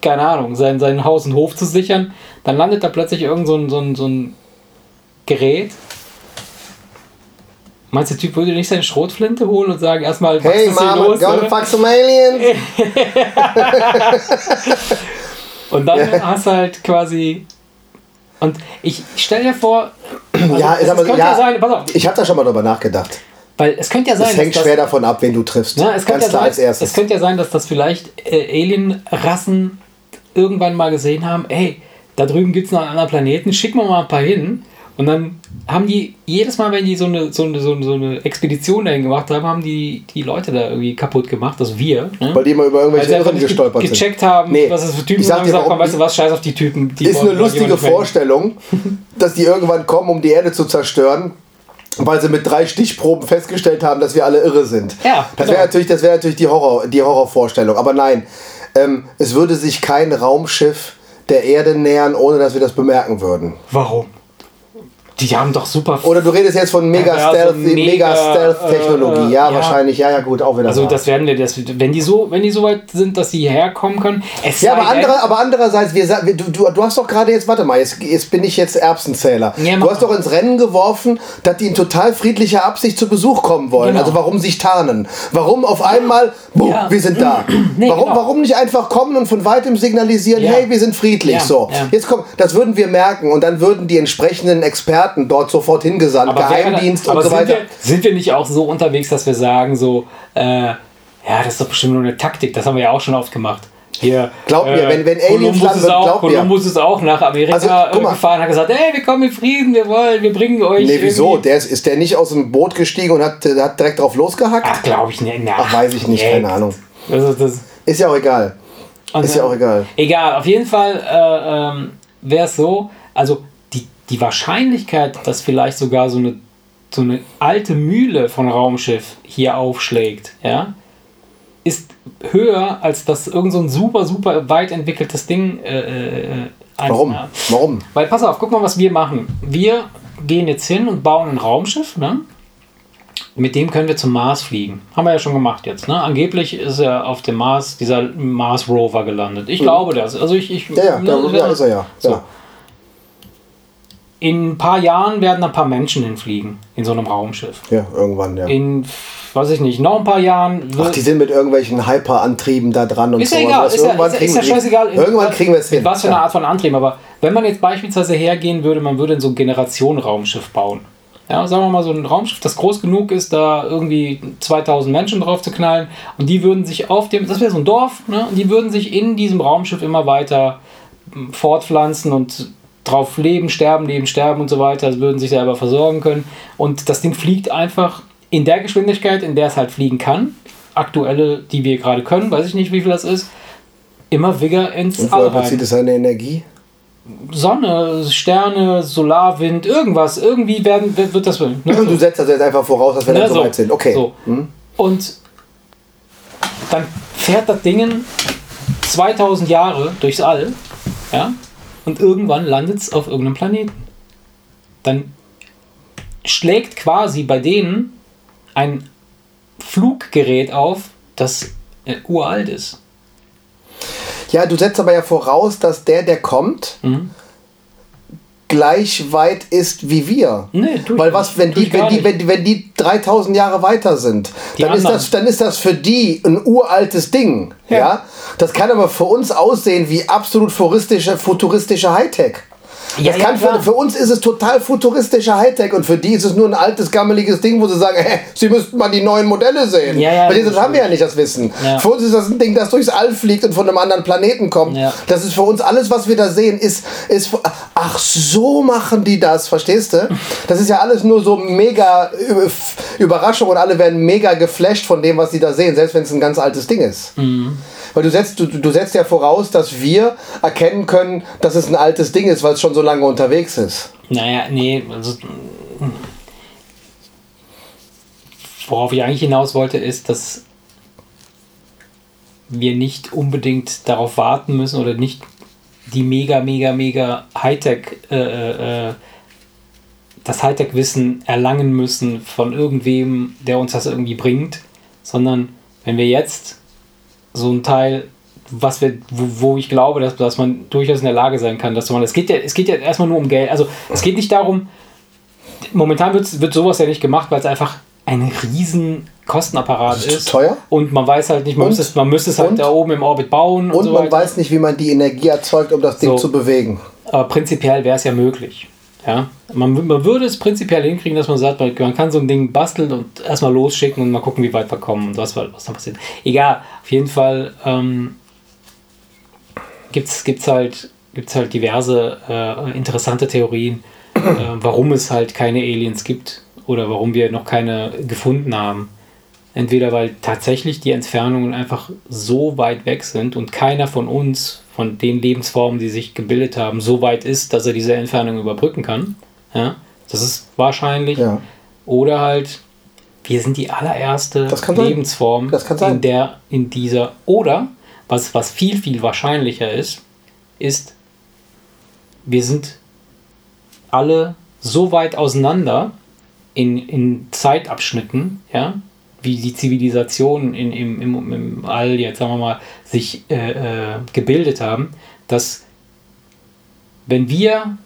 B: keine Ahnung, sein, sein Haus und Hof zu sichern, dann landet da plötzlich irgend so ein, so ein, so ein Gerät. Meinst du, der Typ würde nicht seine Schrotflinte holen und sagen, erstmal, was
A: Hey
B: ist hier
A: Mama,
B: los?
A: gonna
B: oder?
A: fuck some aliens?
B: Und dann
A: Ja.
B: hast du halt quasi. Und ich stell dir vor, also
A: ja,
B: es,
A: so,
B: könnte ja,
A: ja,
B: sein, pass auf,
A: ich habe da schon mal drüber nachgedacht.
B: weil es könnte ja sein,
A: Es hängt schwer
B: das,
A: davon ab, wen du triffst.
B: na, es könnte
A: Ganz
B: ja
A: klar
B: sein,
A: als erstes.
B: es könnte ja sein, dass das vielleicht äh, Alien-Rassen irgendwann mal gesehen haben, ey, da drüben gibt es noch einen anderen Planeten, schicken wir mal ein paar hin. Und dann haben die, jedes Mal, wenn die so eine, so eine, so eine, Expedition dahin gemacht haben, haben die die Leute da irgendwie kaputt gemacht, also wir. Ne?
A: Weil die immer über irgendwelche Irren
B: nicht ge
A: gestolpert sind.
B: gecheckt haben,
A: Nee,
B: was es für Typen sind und gesagt haben, weißt du was, scheiß auf die Typen. Die
A: ist eine lustige. Vorstellung, dass die irgendwann kommen, um die Erde zu zerstören, weil sie mit drei Stichproben festgestellt haben, dass wir alle irre sind.
B: Ja,
A: das
B: genau.
A: wäre natürlich, das wäre natürlich die, Horror, die Horrorvorstellung. Aber nein, ähm, es würde sich kein Raumschiff der Erde nähern, ohne dass wir das bemerken würden.
B: Warum? Die haben doch super.
A: Oder du redest jetzt von mega
B: Ja, so
A: Stealth,
B: mega,
A: mega Stealth Technologie.
B: äh,
A: ja,
B: ja.
A: wahrscheinlich. Ja, ja, gut, auch wieder.
B: also
A: wahr.
B: das werden wir, das, wenn die so, wenn die so weit sind, dass sie hierher kommen können. Es
A: Ja, aber, andere, aber andererseits, wir, du, du, du hast doch gerade jetzt, warte mal, jetzt, jetzt bin ich jetzt Erbsenzähler.
B: Ja,
A: du hast doch ins Rennen geworfen, dass die in total friedlicher Absicht zu Besuch kommen wollen.
B: Genau.
A: Also warum sich tarnen? Warum auf einmal, buh, wir sind da?
B: Nee,
A: warum,
B: genau.
A: warum nicht einfach kommen und von weitem signalisieren, hey, wir sind friedlich? So, jetzt kommt, das würden wir merken und dann würden die entsprechenden Experten dort sofort hingesandt,
B: aber
A: Geheimdienst
B: aber
A: und so
B: sind
A: weiter.
B: Wir, sind wir nicht auch so unterwegs, dass wir sagen, so, äh, ja, das ist doch bestimmt nur eine Taktik, das haben wir ja auch schon oft gemacht. Hier,
A: Glaub mir, wenn- wenn Aliens landen
B: ist
A: würden,
B: auch,
A: glaub mir.
B: Columbus ist auch nach Amerika
A: Also, mal.
B: gefahren, hat gesagt, hey, wir kommen in Frieden, wir wollen, wir bringen euch.
A: Nee, wieso? Der ist, ist der nicht aus dem Boot gestiegen und hat, äh, hat direkt drauf losgehackt?
B: Ach, glaube ich nicht. Na,
A: Ach, weiß ich nicht, keine Ahnung.
B: Also das,
A: Ist ja auch egal.
B: Und,
A: Ist ja
B: äh,
A: auch egal.
B: Egal, auf jeden Fall äh, ähm, wäre es so, also die, Wahrscheinlichkeit, dass vielleicht sogar so eine, so eine alte Mühle von Raumschiff hier aufschlägt, ja, ist höher, als dass irgend so ein super, super weit entwickeltes Ding. Äh, äh,
A: Warum?
B: ja.
A: Warum?
B: Weil, pass auf, guck mal, was wir machen. Wir gehen jetzt hin und bauen ein Raumschiff, ne? Mit dem können wir zum Mars fliegen. Haben wir ja schon gemacht jetzt. Ne? Angeblich ist er auf dem Mars, dieser Mars Rover gelandet. Ich glaube das. Also ich, ich,
A: Mhm. Ja, ja,
B: ne,
A: da ist er ja.
B: So.
A: ja.
B: In ein paar Jahren werden ein paar Menschen hinfliegen in so einem Raumschiff.
A: Ja, irgendwann, ja.
B: In, weiß ich nicht, noch ein paar Jahren
A: Ach, die sind mit irgendwelchen Hyperantrieben da dran und
B: ist ja
A: sowas.
B: egal,
A: Was
B: ist ja,
A: irgendwann
B: ist, ja- ist ja scheißegal.
A: Irgendwann kriegen wir es
B: in
A: hin.
B: Was für eine
A: Ja.
B: Art von Antrieb. Aber wenn man jetzt beispielsweise hergehen würde, man würde in so ein Generationen-Raumschiff bauen. Ja, sagen wir mal so ein Raumschiff, das groß genug ist, da irgendwie 2000 Menschen drauf zu knallen. Und die würden sich auf dem, das wäre so ein Dorf, ne? und die würden sich in diesem Raumschiff immer weiter fortpflanzen und drauf leben, sterben, leben, sterben und so weiter, also würden sich selber versorgen können. Und das Ding fliegt einfach in der Geschwindigkeit, in der es halt fliegen kann. Aktuelle, die wir gerade können, weiß ich nicht, wie viel das ist, immer wieder ins
A: und All rein. bezieht es seine Energie?
B: Sonne, Sterne, Solarwind, irgendwas. Irgendwie werden, wird das. Ne?
A: Du setzt das jetzt einfach voraus, dass wir ne, dann so weit sind. Okay. So. Hm?
B: Und dann fährt das Ding 2000 Jahre durchs All. Ja? Und irgendwann landet es auf irgendeinem Planeten. Dann schlägt quasi bei denen ein Fluggerät auf, das äh, uralt ist.
A: Ja, du setzt aber ja voraus, dass der, der kommt, mhm. Gleich weit ist wie wir. Nee, Weil was, wenn die, wenn, die, wenn, die, wenn die 3000 Jahre weiter sind, dann ist, das, dann ist das für die ein uraltes Ding. Ja. ja. Das kann aber für uns aussehen wie absolut futuristische, futuristische Hightech. Ja, ja, für, für, uns ist es total futuristischer Hightech und für die ist es nur ein altes, gammeliges Ding, wo sie sagen, hä, sie müssten mal die neuen Modelle sehen. Ja, ja, Weil das haben wir ja nicht das Wissen. Für uns ist das ein Ding, das durchs All fliegt und von einem anderen Planeten kommt. Das ist für uns alles, was wir da sehen, ist, ist, ach, so machen die das, verstehst du? Das ist ja alles nur so mega Überraschung und alle werden mega geflasht von dem, was sie da sehen, selbst wenn es ein ganz altes Ding ist. Mhm. Weil du setzt, du, du setzt ja voraus, dass wir erkennen können, dass es ein altes Ding ist, weil es schon so lange unterwegs ist.
B: Naja, nee, also. Worauf ich eigentlich hinaus wollte, ist, dass wir nicht unbedingt darauf warten müssen oder nicht die mega, mega, mega Hightech, äh, äh, das Hightech-Wissen erlangen müssen von irgendwem, der uns das irgendwie bringt, sondern wenn wir jetzt so ein Teil, was wir, wo, wo ich glaube, dass, dass man durchaus in der Lage sein kann, dass man, es geht ja, es geht ja erstmal nur um Geld. Also es geht nicht darum, momentan wird, wird sowas ja nicht gemacht, weil es einfach ein riesen Kostenapparat ist. ist.
A: teuer.
B: Und man weiß halt nicht, man, müsste, es, man müsste es halt und? da oben im Orbit bauen.
A: Und, und so man weiß nicht, wie man die Energie erzeugt, um das Ding so. zu bewegen.
B: Aber prinzipiell wäre es ja möglich. Ja, man, man würde es prinzipiell hinkriegen, dass man sagt, man kann so ein Ding basteln und erstmal losschicken und mal gucken, wie weit wir kommen und was, was dann passiert. Egal, auf jeden Fall ähm, gibt es halt, gibt's halt diverse äh, interessante Theorien, äh, warum es halt keine Aliens gibt oder warum wir noch keine gefunden haben. Entweder weil tatsächlich die Entfernungen einfach so weit weg sind und keiner von uns von den Lebensformen, die sich gebildet haben, so weit ist, dass er diese Entfernung überbrücken kann. Ja, das ist wahrscheinlich. Ja. Oder halt, wir sind die allererste Lebensform, in der, in dieser. Oder, was, was viel, viel wahrscheinlicher ist, ist, wir sind alle so weit auseinander in, in Zeitabschnitten, ja, wie die Zivilisation in, im, im, im All, jetzt sagen wir mal, sich äh, äh, gebildet haben, dass wenn wir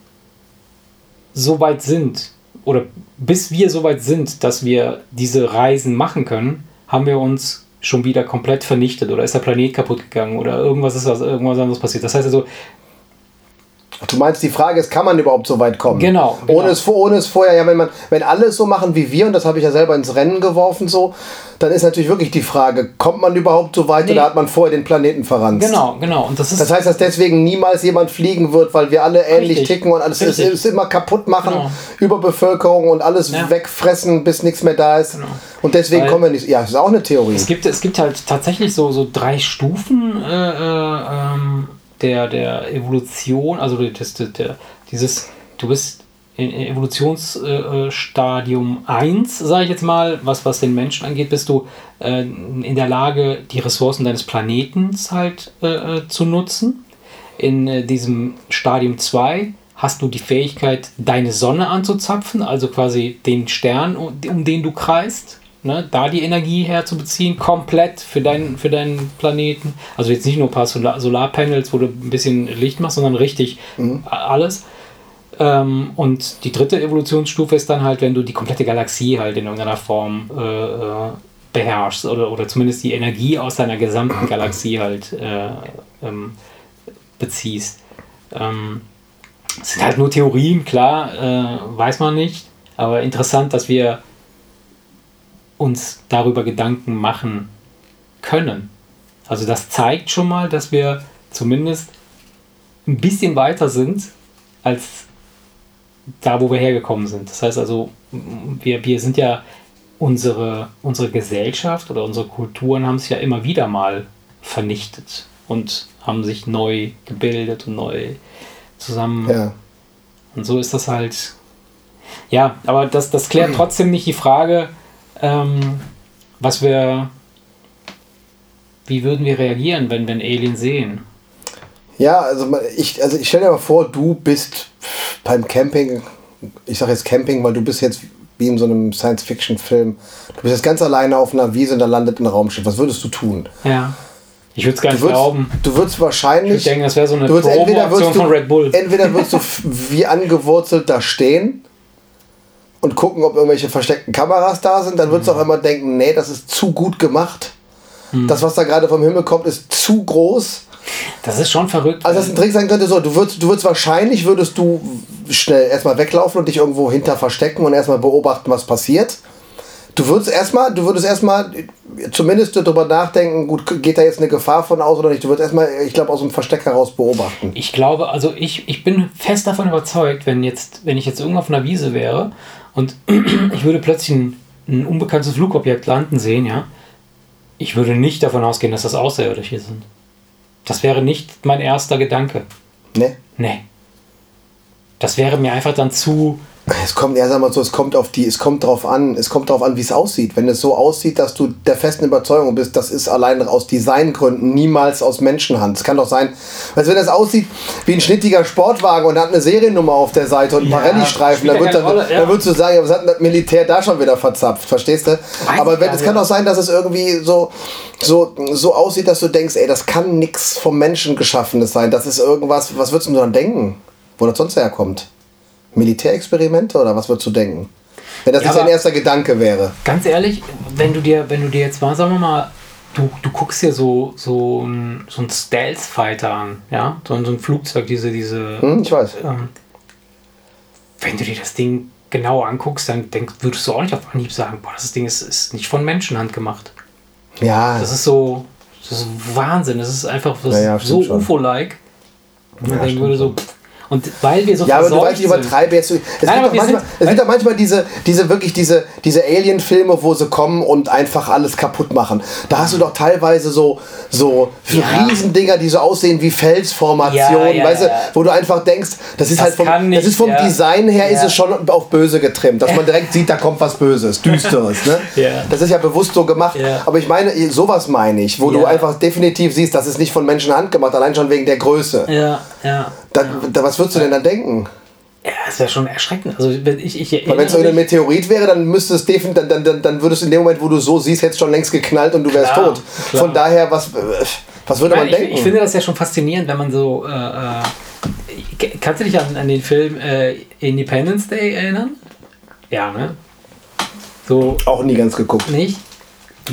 B: so weit sind, oder bis wir so weit sind, dass wir diese Reisen machen können, haben wir uns schon wieder komplett vernichtet oder ist der Planet kaputt gegangen oder irgendwas ist was, irgendwas anderes passiert. Das heißt also,
A: Du meinst, die Frage ist, kann man überhaupt so weit kommen?
B: Genau. genau.
A: Ohne, es, ohne es vorher, ja, wenn man, wenn alle es so machen wie wir, und das habe ich ja selber ins Rennen geworfen, so, dann ist natürlich wirklich die Frage, kommt man überhaupt so weit nee. oder hat man vorher den Planeten verranzt?
B: Genau, genau. Und das, ist
A: das heißt, dass deswegen niemals jemand fliegen wird, weil wir alle ähnlich Richtig. ticken und alles ist, ist, immer kaputt machen, genau. Überbevölkerung und alles ja. wegfressen, bis nichts mehr da ist. Genau. Und deswegen weil kommen wir nicht. Ja, das ist auch eine Theorie.
B: Es gibt, es gibt halt tatsächlich so, so drei Stufen. Äh, äh, ähm der, der Evolution, also das, der, dieses, du bist in Evolutionsstadium äh, 1, sage ich jetzt mal, was, was den Menschen angeht, bist du äh, in der Lage, die Ressourcen deines Planetens halt äh, äh zu nutzen. In äh, diesem Stadium 2 hast du die Fähigkeit, deine Sonne anzuzapfen, also quasi den Stern, um den du kreist ne, da die Energie herzubeziehen, komplett für, dein, für deinen Planeten. Also jetzt nicht nur ein paar Solar Solarpanels, wo du ein bisschen Licht machst, sondern richtig mhm. alles. Ähm, und die dritte Evolutionsstufe ist dann halt, wenn du die komplette Galaxie halt in irgendeiner Form äh, äh beherrschst oder, oder zumindest die Energie aus deiner gesamten Galaxie halt äh, ähm, beziehst. Ähm, es sind halt nur Theorien, klar, äh, weiß man nicht, aber interessant, dass wir uns darüber Gedanken machen können. Also das zeigt schon mal, dass wir zumindest ein bisschen weiter sind als da, wo wir hergekommen sind. Das heißt also, wir, wir sind ja unsere, unsere Gesellschaft oder unsere Kulturen haben sich ja immer wieder mal vernichtet und haben sich neu gebildet und neu zusammen. Ja. Und so ist das halt. Ja, aber das, das klärt trotzdem nicht die Frage, ähm, was wir. Wie würden wir reagieren, wenn wir einen Alien sehen?
A: Ja, also ich, also ich stelle dir mal vor, du bist beim Camping, ich sage jetzt Camping, weil du bist jetzt wie in so einem Science-Fiction-Film. Du bist jetzt ganz alleine auf einer Wiese und da landet ein Raumschiff. Was würdest du tun?
B: Ja. Ich würde es gar nicht würdest, glauben.
A: Du würdest wahrscheinlich.
B: Ich denke, das wäre so eine Promo-Aktion
A: von Red Bull. Entweder würdest du wie angewurzelt da stehen und gucken, ob irgendwelche versteckten Kameras da sind. Dann würdest du mhm. auch immer denken, nee, das ist zu gut gemacht. Mhm. Das, was da gerade vom Himmel kommt, ist zu groß.
B: Das ist schon verrückt.
A: Also, dass ein Trick sein könnte, so, du würdest, du würdest wahrscheinlich, würdest du schnell erstmal weglaufen und dich irgendwo hinter verstecken und erstmal beobachten, was passiert. Du würdest erstmal, du würdest erstmal zumindest darüber nachdenken, gut, geht da jetzt eine Gefahr von aus oder nicht? Du würdest erstmal, ich glaube, aus dem Versteck heraus beobachten.
B: Ich glaube, also ich, ich bin fest davon überzeugt, wenn jetzt, wenn ich jetzt irgendwo auf einer Wiese wäre und ich würde plötzlich ein, ein unbekanntes Flugobjekt landen sehen, ja, ich würde nicht davon ausgehen, dass das Außerirdische sind. Das wäre nicht mein erster Gedanke.
A: Nee?
B: Nee. Das wäre mir einfach dann zu
A: es kommt, ja, sag mal so, es kommt auf die, es kommt drauf an, es kommt drauf an, wie es aussieht. Wenn es so aussieht, dass du der festen Überzeugung bist, das ist allein aus Designgründen, niemals aus Menschenhand. Es kann doch sein, also wenn das aussieht wie ein schnittiger Sportwagen und hat eine Seriennummer auf der Seite und ein paar ja, Rallye-Streifen, dann, wird, Rolle, ja. dann würdest du sagen, was hat das Militär da schon wieder verzapft, verstehst du? Weiß Aber wenn, es kann doch sein, dass es irgendwie so, so, so aussieht, dass du denkst, ey, das kann nichts vom Menschen geschaffenes sein. Das ist irgendwas, was würdest du dann denken? Wo das sonst herkommt? Militärexperimente oder was würdest du denken? Wenn das ja, nicht dein erster Gedanke wäre.
B: Ganz ehrlich, wenn du dir, wenn du dir jetzt mal, sagen wir mal, du, du guckst dir so, so ein, so ein Stealth-Fighter an, ja? So, so ein Flugzeug, diese, diese.
A: Hm, ich weiß.
B: Ähm, wenn du dir das Ding genau anguckst, dann denk, würdest du auch nicht auf Anhieb sagen, boah, das Ding ist, ist nicht von Menschenhand gemacht.
A: Ja.
B: Das ist so, das ist Wahnsinn. Das ist einfach das ja, ja, so UFO-like. Man ja, denken würde so, pff, und weil wir so
A: Ja, aber du weißt, ich übertreibe jetzt. Es, Nein, gibt, manchmal, es gibt auch manchmal diese, diese wirklich diese, diese Alien-Filme, wo sie kommen und einfach alles kaputt machen. Da hast du doch teilweise so, so ja. Riesendinger, die so aussehen wie Felsformationen, ja, ja, weißt du, wo du einfach denkst, das ist das halt vom, nicht, das ist vom Design her ist es schon auf böse getrimmt, dass man direkt sieht, da kommt was Böses, Düsteres. Ne? Das ist ja bewusst so gemacht. Aber ich meine, sowas meine ich, wo du einfach definitiv siehst, das ist nicht von Menschenhand gemacht, allein schon wegen der Größe.
B: Ja, ja.
A: Da, da, was würdest du denn dann denken?
B: Ja, das wäre schon erschreckend. Also, wenn ich, ich
A: Weil wenn es so ein Meteorit wäre, dann müsste es definitiv, dann, dann, dann, dann würdest du in dem Moment, wo du so siehst, jetzt schon längst geknallt und du wärst klar, tot. Klar. Von daher, was, was würde man
B: ich,
A: denken?
B: Ich finde das ja schon faszinierend, wenn man so. Äh, äh kannst du dich an, an den Film äh, Independence Day erinnern? Ja, ne?
A: So, Auch nie ganz geguckt.
B: Nicht?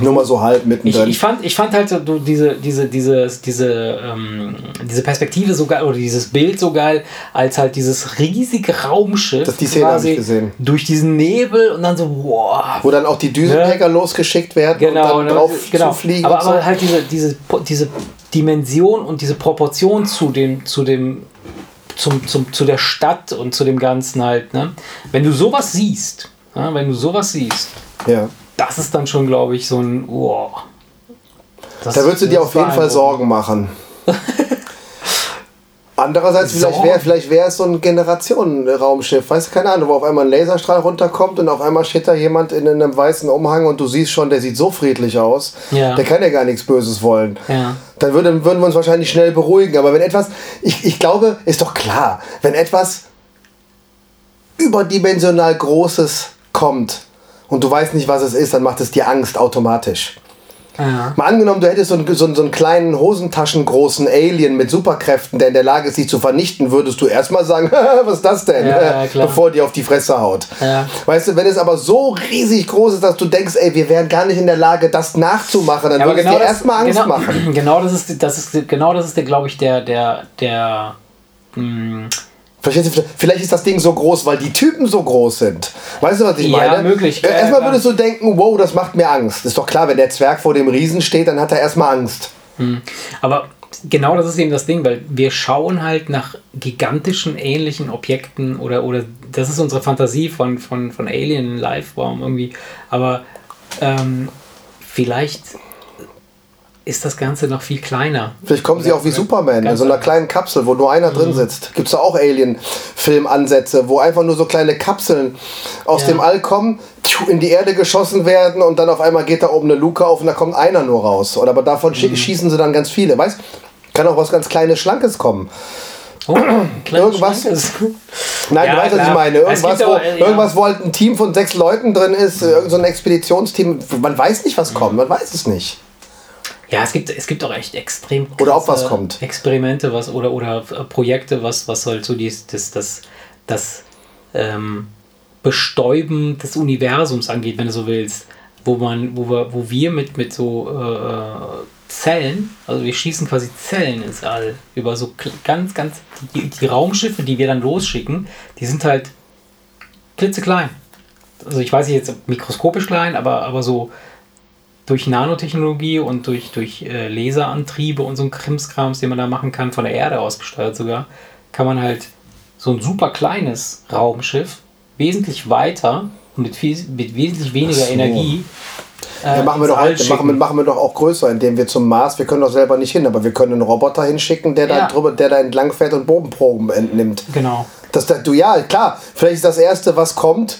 A: Nur mal so halb mittendrin.
B: Ich, ich, fand, ich fand halt so diese, diese, diese, diese, ähm, diese Perspektive so geil oder dieses Bild so geil, als halt dieses riesige Raumschiff
A: das die Szene quasi gesehen.
B: durch diesen Nebel und dann so, wow.
A: Wo dann auch die Düsenjäger ne? losgeschickt werden
B: genau,
A: und dann drauf genau. zu fliegen.
B: Aber, so. aber halt diese, diese, diese Dimension und diese Proportion zu dem, zu dem zum, zum, zu der Stadt und zu dem Ganzen halt. Ne? Wenn du sowas siehst, ja, wenn du sowas siehst,
A: ja
B: das ist dann schon, glaube ich, so ein. Oh,
A: da würdest du dir auf jeden Fall Sorgen machen. Andererseits, vielleicht wäre vielleicht wär es so ein Generationenraumschiff, weißt du, keine Ahnung, wo auf einmal ein Laserstrahl runterkommt und auf einmal steht da jemand in einem weißen Umhang und du siehst schon, der sieht so friedlich aus,
B: ja.
A: der kann ja gar nichts Böses wollen.
B: Ja.
A: Dann würden, würden wir uns wahrscheinlich schnell beruhigen. Aber wenn etwas, ich, ich glaube, ist doch klar, wenn etwas überdimensional Großes kommt, und du weißt nicht, was es ist, dann macht es dir Angst automatisch.
B: Ja.
A: Mal angenommen, du hättest so einen, so, so einen kleinen hosentaschengroßen Alien mit Superkräften, der in der Lage ist, sich zu vernichten, würdest du erstmal sagen, was ist das denn?
B: Ja,
A: Bevor die auf die Fresse haut.
B: Ja.
A: Weißt du, wenn es aber so riesig groß ist, dass du denkst, ey, wir wären gar nicht in der Lage, das nachzumachen, dann würdest genau du dir erstmal Angst
B: genau,
A: machen.
B: Genau das ist, das ist, genau das ist der, glaube ich, der, der, der, mh,
A: Vielleicht ist das Ding so groß, weil die Typen so groß sind. Weißt du, was ich meine?
B: Ja, möglich.
A: Äh, erstmal würdest du denken, wow, das macht mir Angst. Ist doch klar, wenn der Zwerg vor dem Riesen steht, dann hat er erstmal Angst.
B: Hm. Aber genau das ist eben das Ding, weil wir schauen halt nach gigantischen ähnlichen Objekten oder, oder das ist unsere Fantasie von, von, von Alien Lifeform irgendwie. Aber ähm, vielleicht ist das Ganze noch viel kleiner.
A: Vielleicht kommen sie auch wie Superman in so einer kleinen Kapsel, wo nur einer drin mhm. sitzt. Gibt es da auch Alien-Filmansätze, wo einfach nur so kleine Kapseln aus ja. dem All kommen, in die Erde geschossen werden und dann auf einmal geht da oben eine Luke auf und da kommt einer nur raus. Oder aber davon mhm. schießen sie dann ganz viele. Weißt kann auch was ganz Kleines, Schlankes kommen. Oh, irgendwas. Nein, ja, du weißt, was ich meine. Irgendwas, wo, ja. irgendwas, wo halt ein Team von sechs Leuten drin ist, irgend so ein Expeditionsteam. Man weiß nicht, was kommt, man weiß es nicht.
B: Ja, es gibt, es gibt auch echt extrem
A: oder ob was kommt.
B: Experimente was, oder, oder Projekte, was, was halt so dies, das, das, das ähm, Bestäuben des Universums angeht, wenn du so willst. Wo, man, wo, wir, wo wir mit, mit so äh, Zellen, also wir schießen quasi Zellen ins All über so ganz, ganz, die, die Raumschiffe, die wir dann losschicken, die sind halt klitzeklein. Also ich weiß nicht jetzt mikroskopisch klein, aber, aber so durch Nanotechnologie und durch, durch äh, Laserantriebe und so ein Krimskrams, den man da machen kann, von der Erde aus gesteuert sogar, kann man halt so ein super kleines Raumschiff wesentlich weiter und mit, viel, mit wesentlich weniger so. Energie.
A: Äh, ja, machen, wir doch halt, machen, wir, machen wir doch auch größer, indem wir zum Mars, wir können doch selber nicht hin, aber wir können einen Roboter hinschicken, der, ja. da, drüber, der da entlang fährt und Bodenproben entnimmt.
B: Genau.
A: Das, du, ja, klar, vielleicht ist das Erste, was kommt,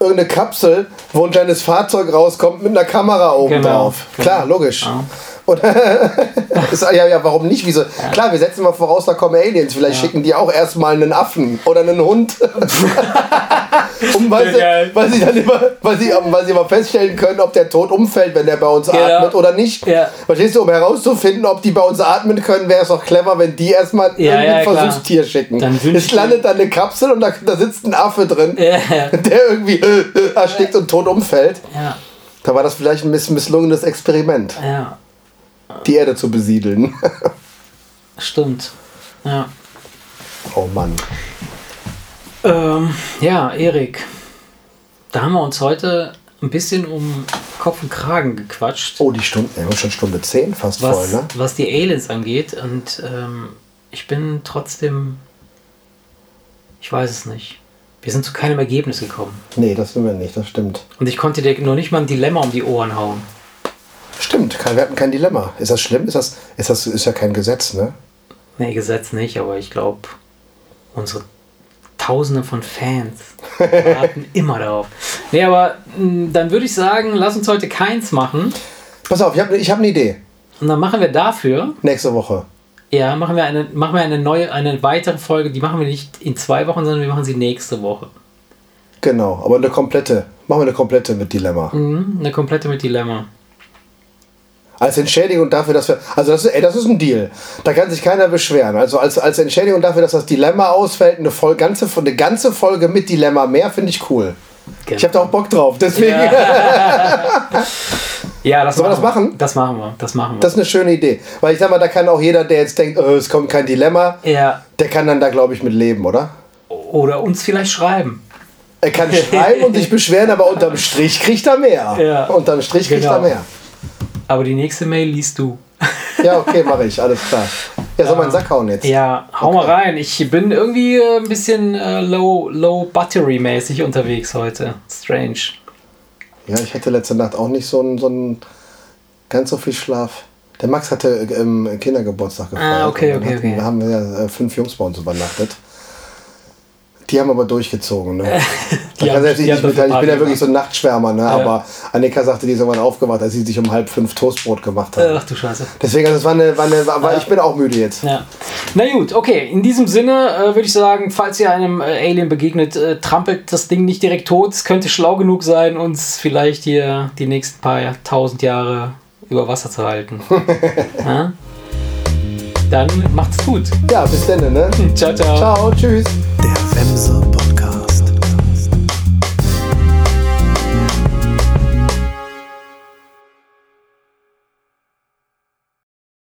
A: irgendeine Kapsel, wo ein kleines Fahrzeug rauskommt mit einer Kamera oben genau, drauf. Genau. Klar, logisch. Ja. Und ja, ja, warum nicht? Wieso? Klar, wir setzen mal voraus, da kommen Aliens. Vielleicht ja. schicken die auch erstmal einen Affen oder einen Hund. um, weil, sie, weil, sie dann immer, weil, sie, weil sie immer feststellen können, ob der tot umfällt, wenn der bei uns genau. atmet oder nicht. Ja. Verstehst du, um herauszufinden, ob die bei uns atmen können, wäre es doch clever, wenn die erstmal ja, ein Versuchstier schicken. Dann es landet dann eine Kapsel und da, da sitzt ein Affe drin, der irgendwie äh, äh, erstickt und tot umfällt. Da war das vielleicht ein miss misslungenes Experiment.
B: Ja
A: die Erde zu besiedeln.
B: Stimmt. Ja.
A: Oh Mann.
B: Ähm, ja, Erik. Da haben wir uns heute ein bisschen um Kopf und Kragen gequatscht.
A: Oh, die Stunde, ja, schon Stunde 10 fast
B: was,
A: voll, ne?
B: Was die Aliens angeht. Und ähm, ich bin trotzdem. Ich weiß es nicht. Wir sind zu keinem Ergebnis gekommen.
A: Nee, das sind wir nicht, das stimmt.
B: Und ich konnte dir noch nicht mal ein Dilemma um die Ohren hauen.
A: Stimmt, wir hatten kein Dilemma. Ist das schlimm? Ist das, ist das ist ja kein Gesetz, ne?
B: Nee, Gesetz nicht, aber ich glaube, unsere Tausende von Fans warten immer darauf. Nee, aber hm, dann würde ich sagen, lass uns heute keins machen.
A: Pass auf, ich habe ich hab eine Idee.
B: Und dann machen wir dafür.
A: Nächste Woche.
B: Ja, machen wir eine, machen wir eine neue, eine weitere Folge. Die machen wir nicht in zwei Wochen, sondern wir machen sie nächste Woche.
A: Genau, aber eine komplette. Machen wir eine komplette mit Dilemma.
B: Mhm, eine komplette mit Dilemma.
A: Als Entschädigung dafür, dass wir. Also, das ist, ey, das ist ein Deal. Da kann sich keiner beschweren. Also, als, als Entschädigung dafür, dass das Dilemma ausfällt, eine, Voll, ganze, eine ganze Folge mit Dilemma mehr, finde ich cool. Genau. Ich habe da auch Bock drauf. Deswegen.
B: Ja, ja das
A: Sollen wir das machen?
B: Das machen wir. Das machen wir.
A: Das ist eine schöne Idee. Weil ich sag mal, da kann auch jeder, der jetzt denkt, oh, es kommt kein Dilemma,
B: ja.
A: der kann dann da, glaube ich, mit leben, oder?
B: Oder uns vielleicht schreiben.
A: Er kann schreiben und sich beschweren, aber unterm Strich kriegt er mehr. Ja. Unterm Strich kriegt genau. er mehr.
B: Aber die nächste Mail liest du.
A: Ja, okay, mache ich, alles klar. Ja, soll man Sack hauen jetzt?
B: Ja, hau okay. mal rein. Ich bin irgendwie äh, ein bisschen äh, low, low battery mäßig unterwegs heute. Strange.
A: Ja, ich hatte letzte Nacht auch nicht so einen, so einen ganz so viel Schlaf. Der Max hatte im Kindergeburtstag
B: gefeiert. Ah, okay, okay, okay.
A: Wir haben ja äh, fünf Jungs bei uns übernachtet. Die haben aber durchgezogen. Ne? die haben, die ich, bin, ich bin ja wirklich so ein Nachtschwärmer, ne? Ja. aber Annika sagte, die ist irgendwann aufgewacht, als sie sich um halb fünf Toastbrot gemacht hat.
B: Ach du Scheiße.
A: Deswegen, also es war eine, war eine war, ja. ich bin auch müde jetzt.
B: Ja. Na gut, okay. In diesem Sinne äh, würde ich sagen, falls ihr einem äh, Alien begegnet, äh, trampelt das Ding nicht direkt tot. Es könnte schlau genug sein, uns vielleicht hier die nächsten paar tausend Jahre über Wasser zu halten. ja? Dann macht's gut.
A: Ja, bis dann, ne?
B: Ciao, ciao.
A: Ciao, tschüss.
C: Der Wemse